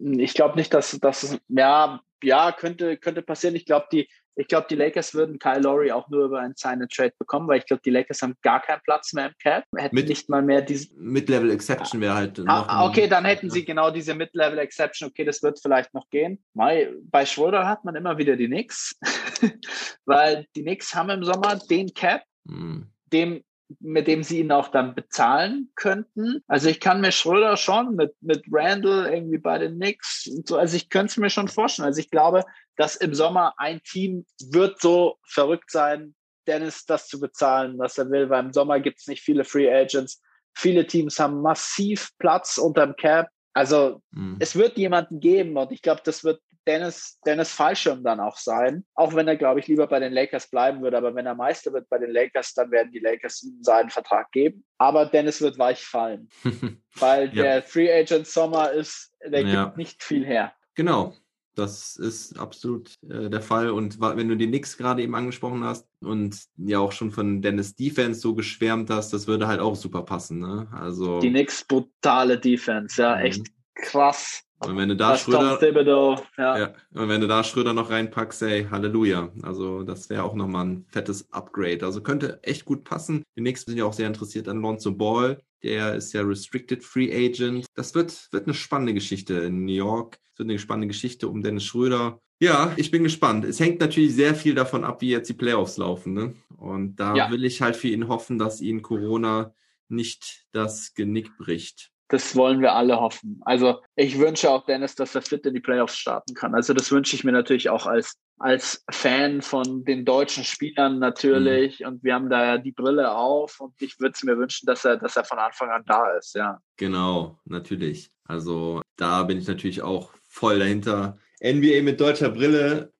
ich glaube nicht, dass das, ja, ja, könnte, könnte passieren. Ich glaube, die, ich glaube, die Lakers würden Kyle Lowry auch nur über einen Sign and Trade bekommen, weil ich glaube, die Lakers haben gar keinen Platz mehr im Cap. Hätten mit, nicht mal mehr diese. Mid-Level Exception wäre halt ah, noch. Ah, okay, dann hätten sie genau diese Mid-Level Exception. Okay, das wird vielleicht noch gehen. Bei Schroeder hat man immer wieder die Knicks, weil die Knicks haben im Sommer den Cap, hm. dem mit dem sie ihn auch dann bezahlen könnten. Also ich kann mir Schröder schon mit, mit Randall irgendwie bei den Knicks und so, also ich könnte es mir schon vorstellen. Also ich glaube, dass im Sommer ein Team wird so verrückt sein, Dennis das zu bezahlen, was er will, weil im Sommer gibt es nicht viele Free Agents. Viele Teams haben massiv Platz unterm Cap. Also mhm. es wird jemanden geben und ich glaube, das wird Dennis, Dennis Fallschirm dann auch sein. Auch wenn er, glaube ich, lieber bei den Lakers bleiben würde. Aber wenn er Meister wird bei den Lakers, dann werden die Lakers ihm seinen Vertrag geben. Aber Dennis wird weich fallen. weil ja. der Free Agent Sommer ist, der ja. gibt nicht viel her. Genau. Das ist absolut äh, der Fall. Und wenn du die Knicks gerade eben angesprochen hast und ja auch schon von Dennis Defense so geschwärmt hast, das würde halt auch super passen. Ne? Also die Knicks brutale Defense, ja, mhm. echt krass. Und wenn du da Schröder, Thibodeau, ja. ja. Und wenn du da Schröder noch reinpackst, ey, Halleluja. Also das wäre auch nochmal ein fettes Upgrade. Also könnte echt gut passen. Die nächsten sind ja auch sehr interessiert an Lonzo Ball. Der ist ja Restricted Free Agent. Das wird, wird eine spannende Geschichte in New York. Es wird eine spannende Geschichte um Dennis Schröder. Ja, ich bin gespannt. Es hängt natürlich sehr viel davon ab, wie jetzt die Playoffs laufen. Ne? Und da ja. will ich halt für ihn hoffen, dass ihn Corona nicht das Genick bricht das wollen wir alle hoffen. Also ich wünsche auch Dennis, dass er fit in die Playoffs starten kann. Also das wünsche ich mir natürlich auch als, als Fan von den deutschen Spielern natürlich. Mhm. Und wir haben da ja die Brille auf und ich würde es mir wünschen, dass er, dass er von Anfang an da ist, ja. Genau, natürlich. Also da bin ich natürlich auch voll dahinter. NBA mit deutscher Brille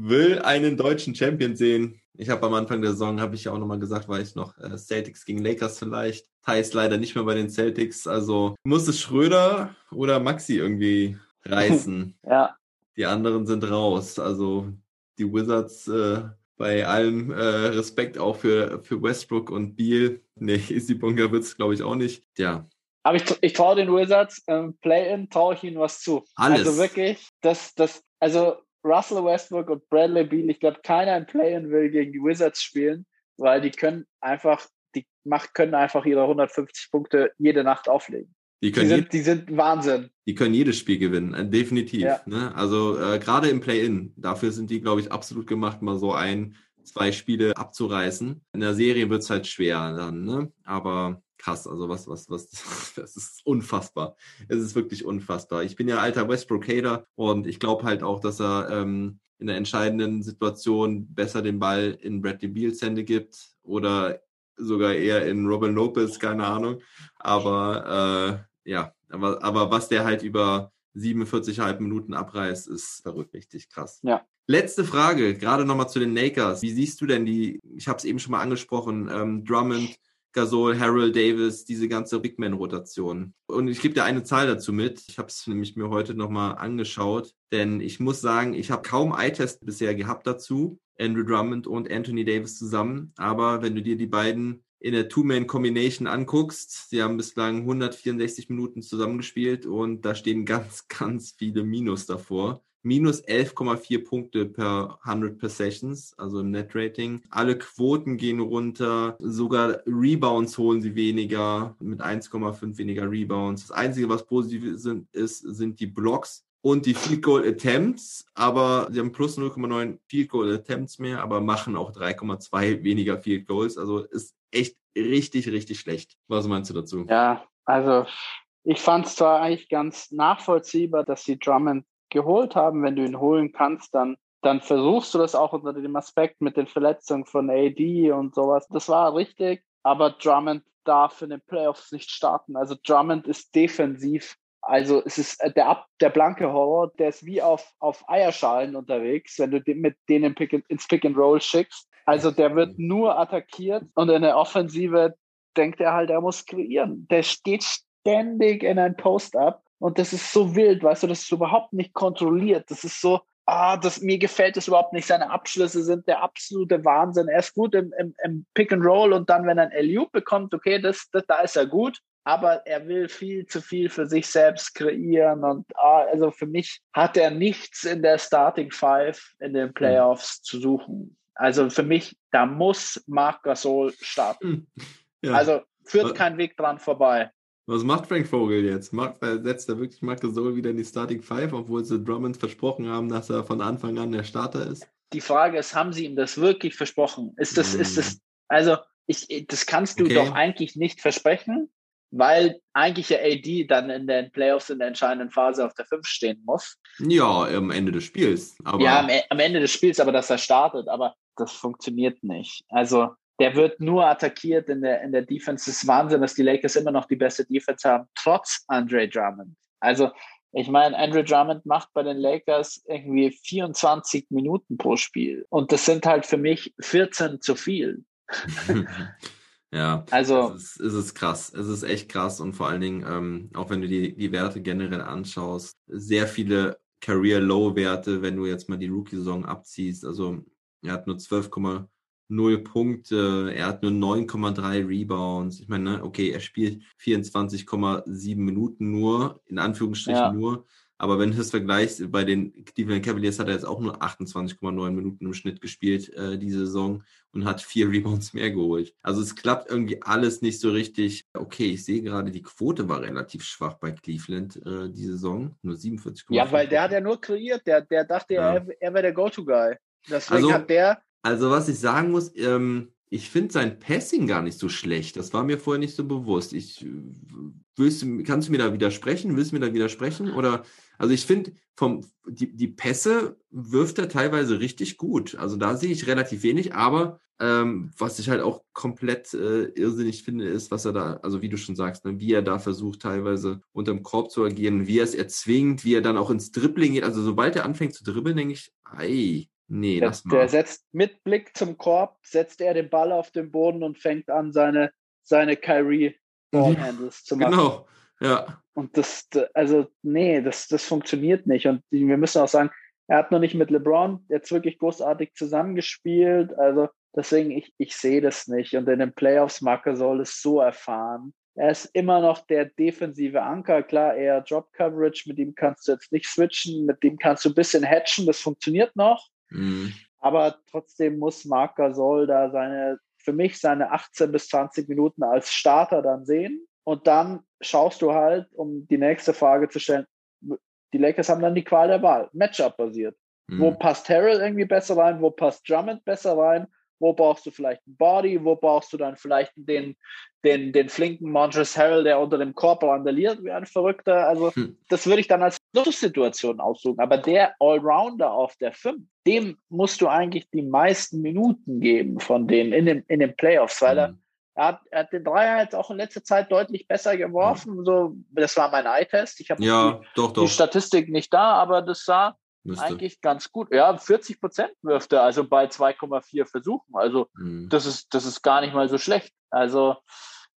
will einen deutschen Champion sehen. Ich habe am Anfang der Saison, habe ich ja auch nochmal gesagt, war ich noch äh, Celtics gegen Lakers vielleicht. Heißt leider nicht mehr bei den Celtics. Also muss es Schröder oder Maxi irgendwie reißen. ja. Die anderen sind raus. Also die Wizards äh, bei allem äh, Respekt auch für, für Westbrook und Beal. Nee, Easy Bunker wird es, glaube ich, auch nicht. Ja. Aber ich, ich traue den Wizards, ähm, Play-In, traue ich ihnen was zu. Alles. Also wirklich, das, das, also Russell Westbrook und Bradley Beal, ich glaube, keiner in Play-In will gegen die Wizards spielen, weil die können einfach, die macht, können einfach ihre 150 Punkte jede Nacht auflegen. Die, können die, sind, die sind Wahnsinn. Die können jedes Spiel gewinnen, äh, definitiv. Ja. Ne? Also äh, gerade im Play-In, dafür sind die, glaube ich, absolut gemacht, mal so ein, zwei Spiele abzureißen. In der Serie wird es halt schwer dann, ne? Aber krass. Also was, was, was, das ist unfassbar. Es ist wirklich unfassbar. Ich bin ja alter Westbrook-Hater und ich glaube halt auch, dass er ähm, in der entscheidenden Situation besser den Ball in Bradley Beals Hände gibt oder sogar eher in Robin Lopez, keine Ahnung. Aber äh, ja, aber, aber was der halt über 47,5 Minuten abreißt, ist verrückt, richtig krass. Ja. Letzte Frage, gerade nochmal zu den Lakers. Wie siehst du denn die, ich habe es eben schon mal angesprochen, ähm, Drummond, Gasol, Harold Davis, diese ganze Big Man-Rotation. Und ich gebe dir eine Zahl dazu mit. Ich habe es nämlich mir heute nochmal angeschaut, denn ich muss sagen, ich habe kaum Eye-Test bisher gehabt dazu. Andrew Drummond und Anthony Davis zusammen. Aber wenn du dir die beiden in der Two-Man-Combination anguckst, sie haben bislang 164 Minuten zusammengespielt und da stehen ganz, ganz viele Minus davor. Minus 11,4 Punkte per 100 Possessions, also im Net-Rating. Alle Quoten gehen runter, sogar Rebounds holen sie weniger, mit 1,5 weniger Rebounds. Das Einzige, was positiv sind, ist, sind die Blocks und die Field Goal Attempts, aber sie haben plus 0,9 Field Goal Attempts mehr, aber machen auch 3,2 weniger Field Goals. Also ist echt richtig, richtig schlecht. Was meinst du dazu? Ja, also ich fand es zwar eigentlich ganz nachvollziehbar, dass sie Drummond geholt haben. Wenn du ihn holen kannst, dann, dann versuchst du das auch unter dem Aspekt mit den Verletzungen von AD und sowas. Das war richtig, aber Drummond darf in den Playoffs nicht starten. Also Drummond ist defensiv also es ist äh, der, der blanke Horror, der ist wie auf, auf Eierschalen unterwegs, wenn du den mit denen Pick ins Pick and Roll schickst. Also der wird nur attackiert und in der Offensive denkt er halt, er muss kreieren. Der steht ständig in ein Post-up und das ist so wild, weißt du, das ist überhaupt nicht kontrolliert. Das ist so, ah, das, mir gefällt das überhaupt nicht. Seine Abschlüsse sind der absolute Wahnsinn. Er ist gut im, im, im Pick and Roll und dann, wenn er ein LU bekommt, okay, das, das, da ist er gut aber er will viel zu viel für sich selbst kreieren und ah, also für mich hat er nichts in der Starting Five in den Playoffs mhm. zu suchen. Also für mich, da muss Marc Gasol starten. Hm. Ja. Also führt kein Weg dran vorbei. Was macht Frank Vogel jetzt? Macht, setzt er wirklich Marc Gasol wieder in die Starting Five, obwohl sie Drummond versprochen haben, dass er von Anfang an der Starter ist? Die Frage ist, haben sie ihm das wirklich versprochen? Ist das, hm. ist das, also ich, das kannst du okay. doch eigentlich nicht versprechen weil eigentlich ja AD dann in den Playoffs in der entscheidenden Phase auf der 5 stehen muss. Ja, am Ende des Spiels. Aber ja, am, e-, am, Ende des Spiels, aber dass er startet, aber das funktioniert nicht. Also der wird nur attackiert in der, in der Defense. Es ist Wahnsinn, dass die Lakers immer noch die beste Defense haben, trotz Andre Drummond. Also ich meine, Andre Drummond macht bei den Lakers irgendwie 24 Minuten pro Spiel. Und das sind halt für mich 14 zu viel. Ja, also es ist, es ist krass. Es ist echt krass und vor allen Dingen, ähm, auch wenn du die, die Werte generell anschaust, sehr viele Career-Low-Werte, wenn du jetzt mal die Rookie-Saison abziehst. Also er hat nur 12,0 Punkte, er hat nur 9,3 Rebounds. Ich meine, ne, okay, er spielt 24,7 Minuten nur, in Anführungsstrichen ja. nur. Aber wenn du es vergleichst, bei den Cleveland Cavaliers hat er jetzt auch nur 28,9 Minuten im Schnitt gespielt äh, diese Saison und hat vier Rebounds mehr geholt. Also es klappt irgendwie alles nicht so richtig. Okay, ich sehe gerade, die Quote war relativ schwach bei Cleveland äh, die Saison. Nur 47,5. Ja, weil der hat ja nur kreiert. Der, der dachte, ja. er, er wäre der Go-To-Guy. Deswegen also, hat der. Also was ich sagen muss, ähm, ich finde sein Passing gar nicht so schlecht. Das war mir vorher nicht so bewusst. Ich willst, kannst du mir da widersprechen? Willst du mir da widersprechen? Oder also ich finde, vom die, die Pässe wirft er teilweise richtig gut. Also da sehe ich relativ wenig, aber ähm, was ich halt auch komplett äh, irrsinnig finde, ist, was er da, also wie du schon sagst, ne, wie er da versucht, teilweise unterm Korb zu agieren, wie er es erzwingt, wie er dann auch ins Dribbling geht. Also sobald er anfängt zu dribbeln, denke ich, ei, Nee, der. Der setzt mit Blick zum Korb, setzt er den Ball auf den Boden und fängt an, seine, seine Kyrie Ballhandles zu machen. Genau, ja. Und das, also, nee, das, das funktioniert nicht. Und wir müssen auch sagen, er hat noch nicht mit LeBron jetzt wirklich großartig zusammengespielt. Also, deswegen, ich, ich sehe das nicht. Und in den Playoffs, Marker soll es so erfahren. Er ist immer noch der defensive Anker. Klar, eher Drop Coverage, mit dem kannst du jetzt nicht switchen, mit dem kannst du ein bisschen hatchen, das funktioniert noch. Mhm. Aber trotzdem muss Marc Gasol da seine, für mich seine 18 bis 20 Minuten als Starter dann sehen. Und dann schaust du halt, um die nächste Frage zu stellen, die Lakers haben dann die Qual der Wahl, Matchup basiert. Mhm. Wo passt Harrell irgendwie besser rein? Wo passt Drummond besser rein? Wo brauchst du vielleicht einen Body? Wo brauchst du dann vielleicht den, den, den flinken Montres Harrell, der unter dem Korb randaliert wie ein Verrückter? Also, hm. das würde ich dann als Luxussituation aussuchen. Aber der Allrounder auf der 5, dem musst du eigentlich die meisten Minuten geben von denen in den, in den Playoffs, weil hm. er Er hat, er hat den Dreier jetzt auch in letzter Zeit deutlich besser geworfen. So, das war mein Eye-Test. Ich habe Ja, doch, die doch. Statistik nicht da, aber das sah Müsste. eigentlich ganz gut. Ja, 40 Prozent wirft er, also bei 2,4 Versuchen. Also Mhm. das ist, das ist gar nicht mal so schlecht. Also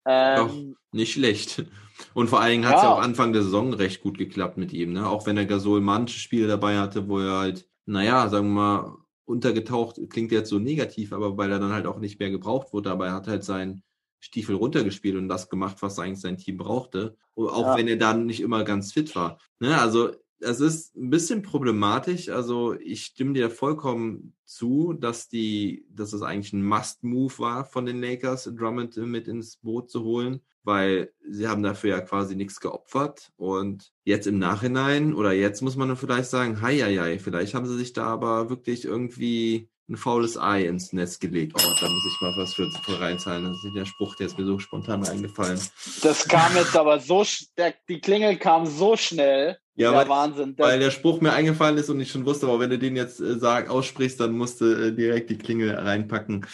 ähm, Nicht schlecht. Und vor allen Dingen hat es ja. Ja. auch Anfang der Saison recht gut geklappt mit ihm, ne? Auch wenn er Gasol manche Spiele dabei hatte, wo er halt, naja, sagen wir mal, untergetaucht, klingt jetzt so negativ, aber weil er dann halt auch nicht mehr gebraucht wurde, aber er hat halt seinen Stiefel runtergespielt und das gemacht, was eigentlich sein Team brauchte. Auch Ja. wenn er dann nicht immer ganz fit war. Ne? Also es ist ein bisschen problematisch. Also ich stimme dir vollkommen zu, dass die, dass es eigentlich ein Must-Move war von den Lakers, Drummond mit ins Boot zu holen, weil sie haben dafür ja quasi nichts geopfert. Und jetzt im Nachhinein oder jetzt muss man vielleicht sagen, hei, hei, hei, vielleicht haben sie sich da aber wirklich irgendwie ein faules Ei ins Netz gelegt. Oh, da muss ich mal was für, für reinzahlen. Das ist der Spruch, der ist mir so spontan eingefallen. das kam jetzt aber so, der, die Klingel kam so schnell. Ja, der weil- Wahnsinn. Der, Weil der Spruch mir eingefallen ist und ich schon wusste, aber wenn du den jetzt äh, sag, aussprichst, dann musst du äh, direkt die Klingel reinpacken.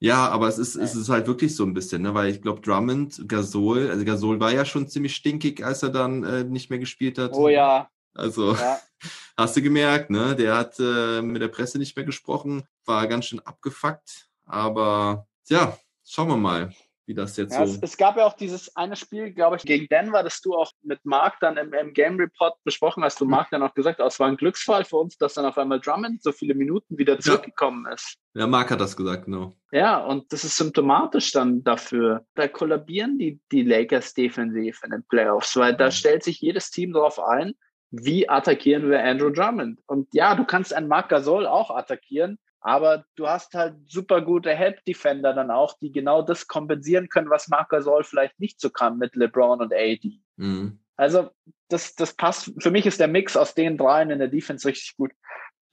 Ja, aber es ist, es ist halt wirklich so ein bisschen, ne? weil ich glaube, Drummond, Gasol, also Gasol war ja schon ziemlich stinkig, als er dann äh, nicht mehr gespielt hat. oh ja, Also ja. hast du gemerkt, ne? Der hat äh, mit der Presse nicht mehr gesprochen, war ganz schön abgefuckt. Aber ja, schauen wir mal, wie das jetzt Ja, so. es, es gab ja auch dieses eine Spiel, glaube ich, gegen Denver, das du auch mit Marc dann im, im Game Report besprochen hast. Du Marc dann auch gesagt, oh, es war ein Glücksfall für uns, dass dann auf einmal Drummond so viele Minuten wieder zurückgekommen ist. Ja, Marc hat das gesagt, genau. Ja, und das ist symptomatisch dann dafür. Da kollabieren die, die Lakers defensiv in den Playoffs, weil da stellt sich jedes Team darauf ein, wie attackieren wir Andrew Drummond. Und ja, du kannst einen Marc Gasol auch attackieren, aber du hast halt super gute Help-Defender dann auch, die genau das kompensieren können, was Marc Gasol vielleicht nicht so kann mit LeBron und AD. Mhm. Also das, das passt. Für mich ist der Mix aus den dreien in der Defense richtig gut.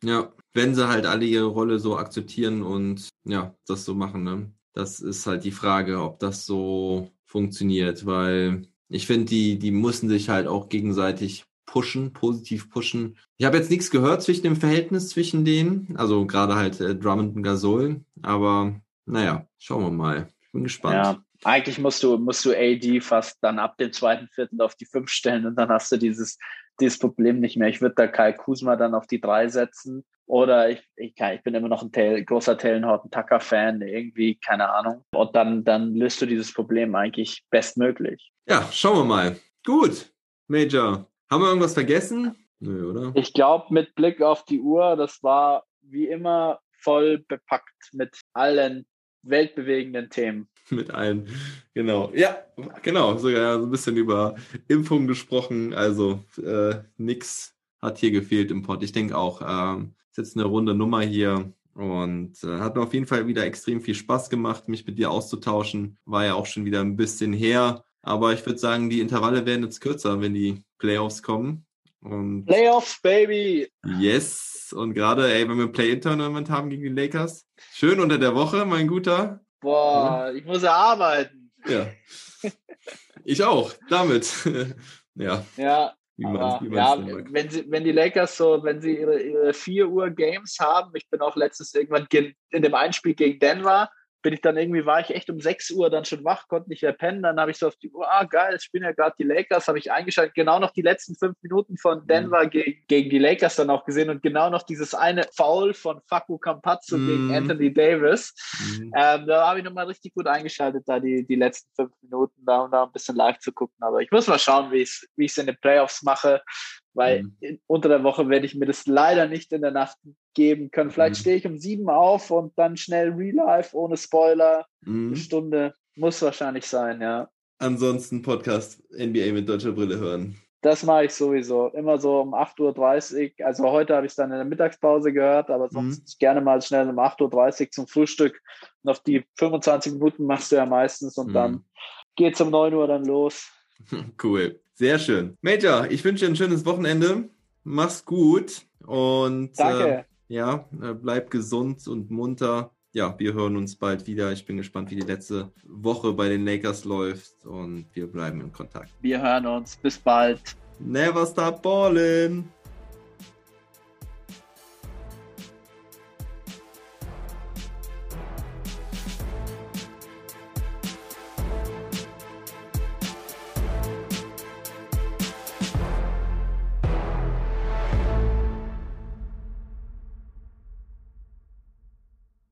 Ja, wenn sie halt alle ihre Rolle so akzeptieren und ja, das so machen, ne? Das ist halt die Frage, ob das so funktioniert, weil ich finde, die, die müssen sich halt auch gegenseitig pushen, positiv pushen. Ich habe jetzt nichts gehört zwischen dem Verhältnis zwischen denen, also gerade halt äh, Drummond und Gasol, aber naja, schauen wir mal. Ich bin gespannt. Ja, eigentlich musst du, musst du AD fast dann ab dem zweiten Viertel auf die fünf stellen und dann hast du dieses, dieses Problem nicht mehr. Ich würde da Kai Kusma dann auf die drei setzen. Oder ich, ich, kann, ich bin immer noch ein Tail, großer Taylor Horton Tucker Fan, irgendwie, keine Ahnung. Und dann, dann löst du dieses Problem eigentlich bestmöglich. Ja, schauen wir mal. Gut, Major. Haben wir irgendwas vergessen? Nö, oder? Ich glaube, mit Blick auf die Uhr, das war wie immer voll bepackt mit allen weltbewegenden Themen. Mit allen. Genau. Ja, genau. Sogar so ein bisschen über Impfung gesprochen. Also äh, nix hat hier gefehlt im Pod. Ich denke auch, ähm, ist jetzt eine runde Nummer hier. Und äh, hat mir auf jeden Fall wieder extrem viel Spaß gemacht, mich mit dir auszutauschen. War ja auch schon wieder ein bisschen her. Aber ich würde sagen, die Intervalle werden jetzt kürzer, wenn die Playoffs kommen. Und Playoffs, Baby! yes. Und gerade, ey, wenn wir ein Play-In-Tournament haben gegen die Lakers. Schön unter der Woche, mein Guter. Boah, ich muss ja arbeiten. Ja. Ich auch, damit. ja, Ja, wie man Aber, wie ja, wenn sie, wenn die Lakers so, wenn sie ihre, ihre 4 Uhr Games haben, ich bin auch letztens irgendwann ge- in dem Einspiel gegen Denver, bin ich dann irgendwie, war ich echt um 6 Uhr dann schon wach, konnte nicht mehr pennen, dann habe ich so auf die Uhr, ah geil, es spielen ja gerade die Lakers, habe ich eingeschaltet, genau noch die letzten fünf Minuten von Denver gegen, gegen die Lakers dann auch gesehen und genau noch dieses eine Foul von Facu Campazzo Mhm. gegen Anthony Davis. Mhm. Ähm, da habe ich nochmal richtig gut eingeschaltet, da die, die letzten fünf Minuten, da um da ein bisschen live zu gucken. Aber ich muss mal schauen, wie ich es wie ich's in den Playoffs mache, weil Mhm. in, unter der Woche werde ich mir das leider nicht in der Nacht geben können. Vielleicht Mhm. stehe ich um sieben auf und dann schnell Real Life ohne Spoiler. Eine Mhm. Stunde muss wahrscheinlich sein, ja. Ansonsten Podcast NBA mit deutscher Brille hören. Das mache ich sowieso. Immer so um 8.30 Uhr. Also heute habe ich es dann in der Mittagspause gehört, aber Mhm. sonst gerne mal schnell um 8.30 Uhr zum Frühstück. Auf die 25 Minuten machst du ja meistens und Mhm. dann geht's um 9 Uhr dann los. Cool. Sehr schön. Major, ich wünsche dir ein schönes Wochenende. Mach's gut und. Äh, ja, äh, bleib gesund und munter. Ja, wir hören uns bald wieder. Ich bin gespannt, wie die letzte Woche bei den Lakers läuft und wir bleiben in Kontakt. Wir hören uns. Bis bald. Never stop ballin'.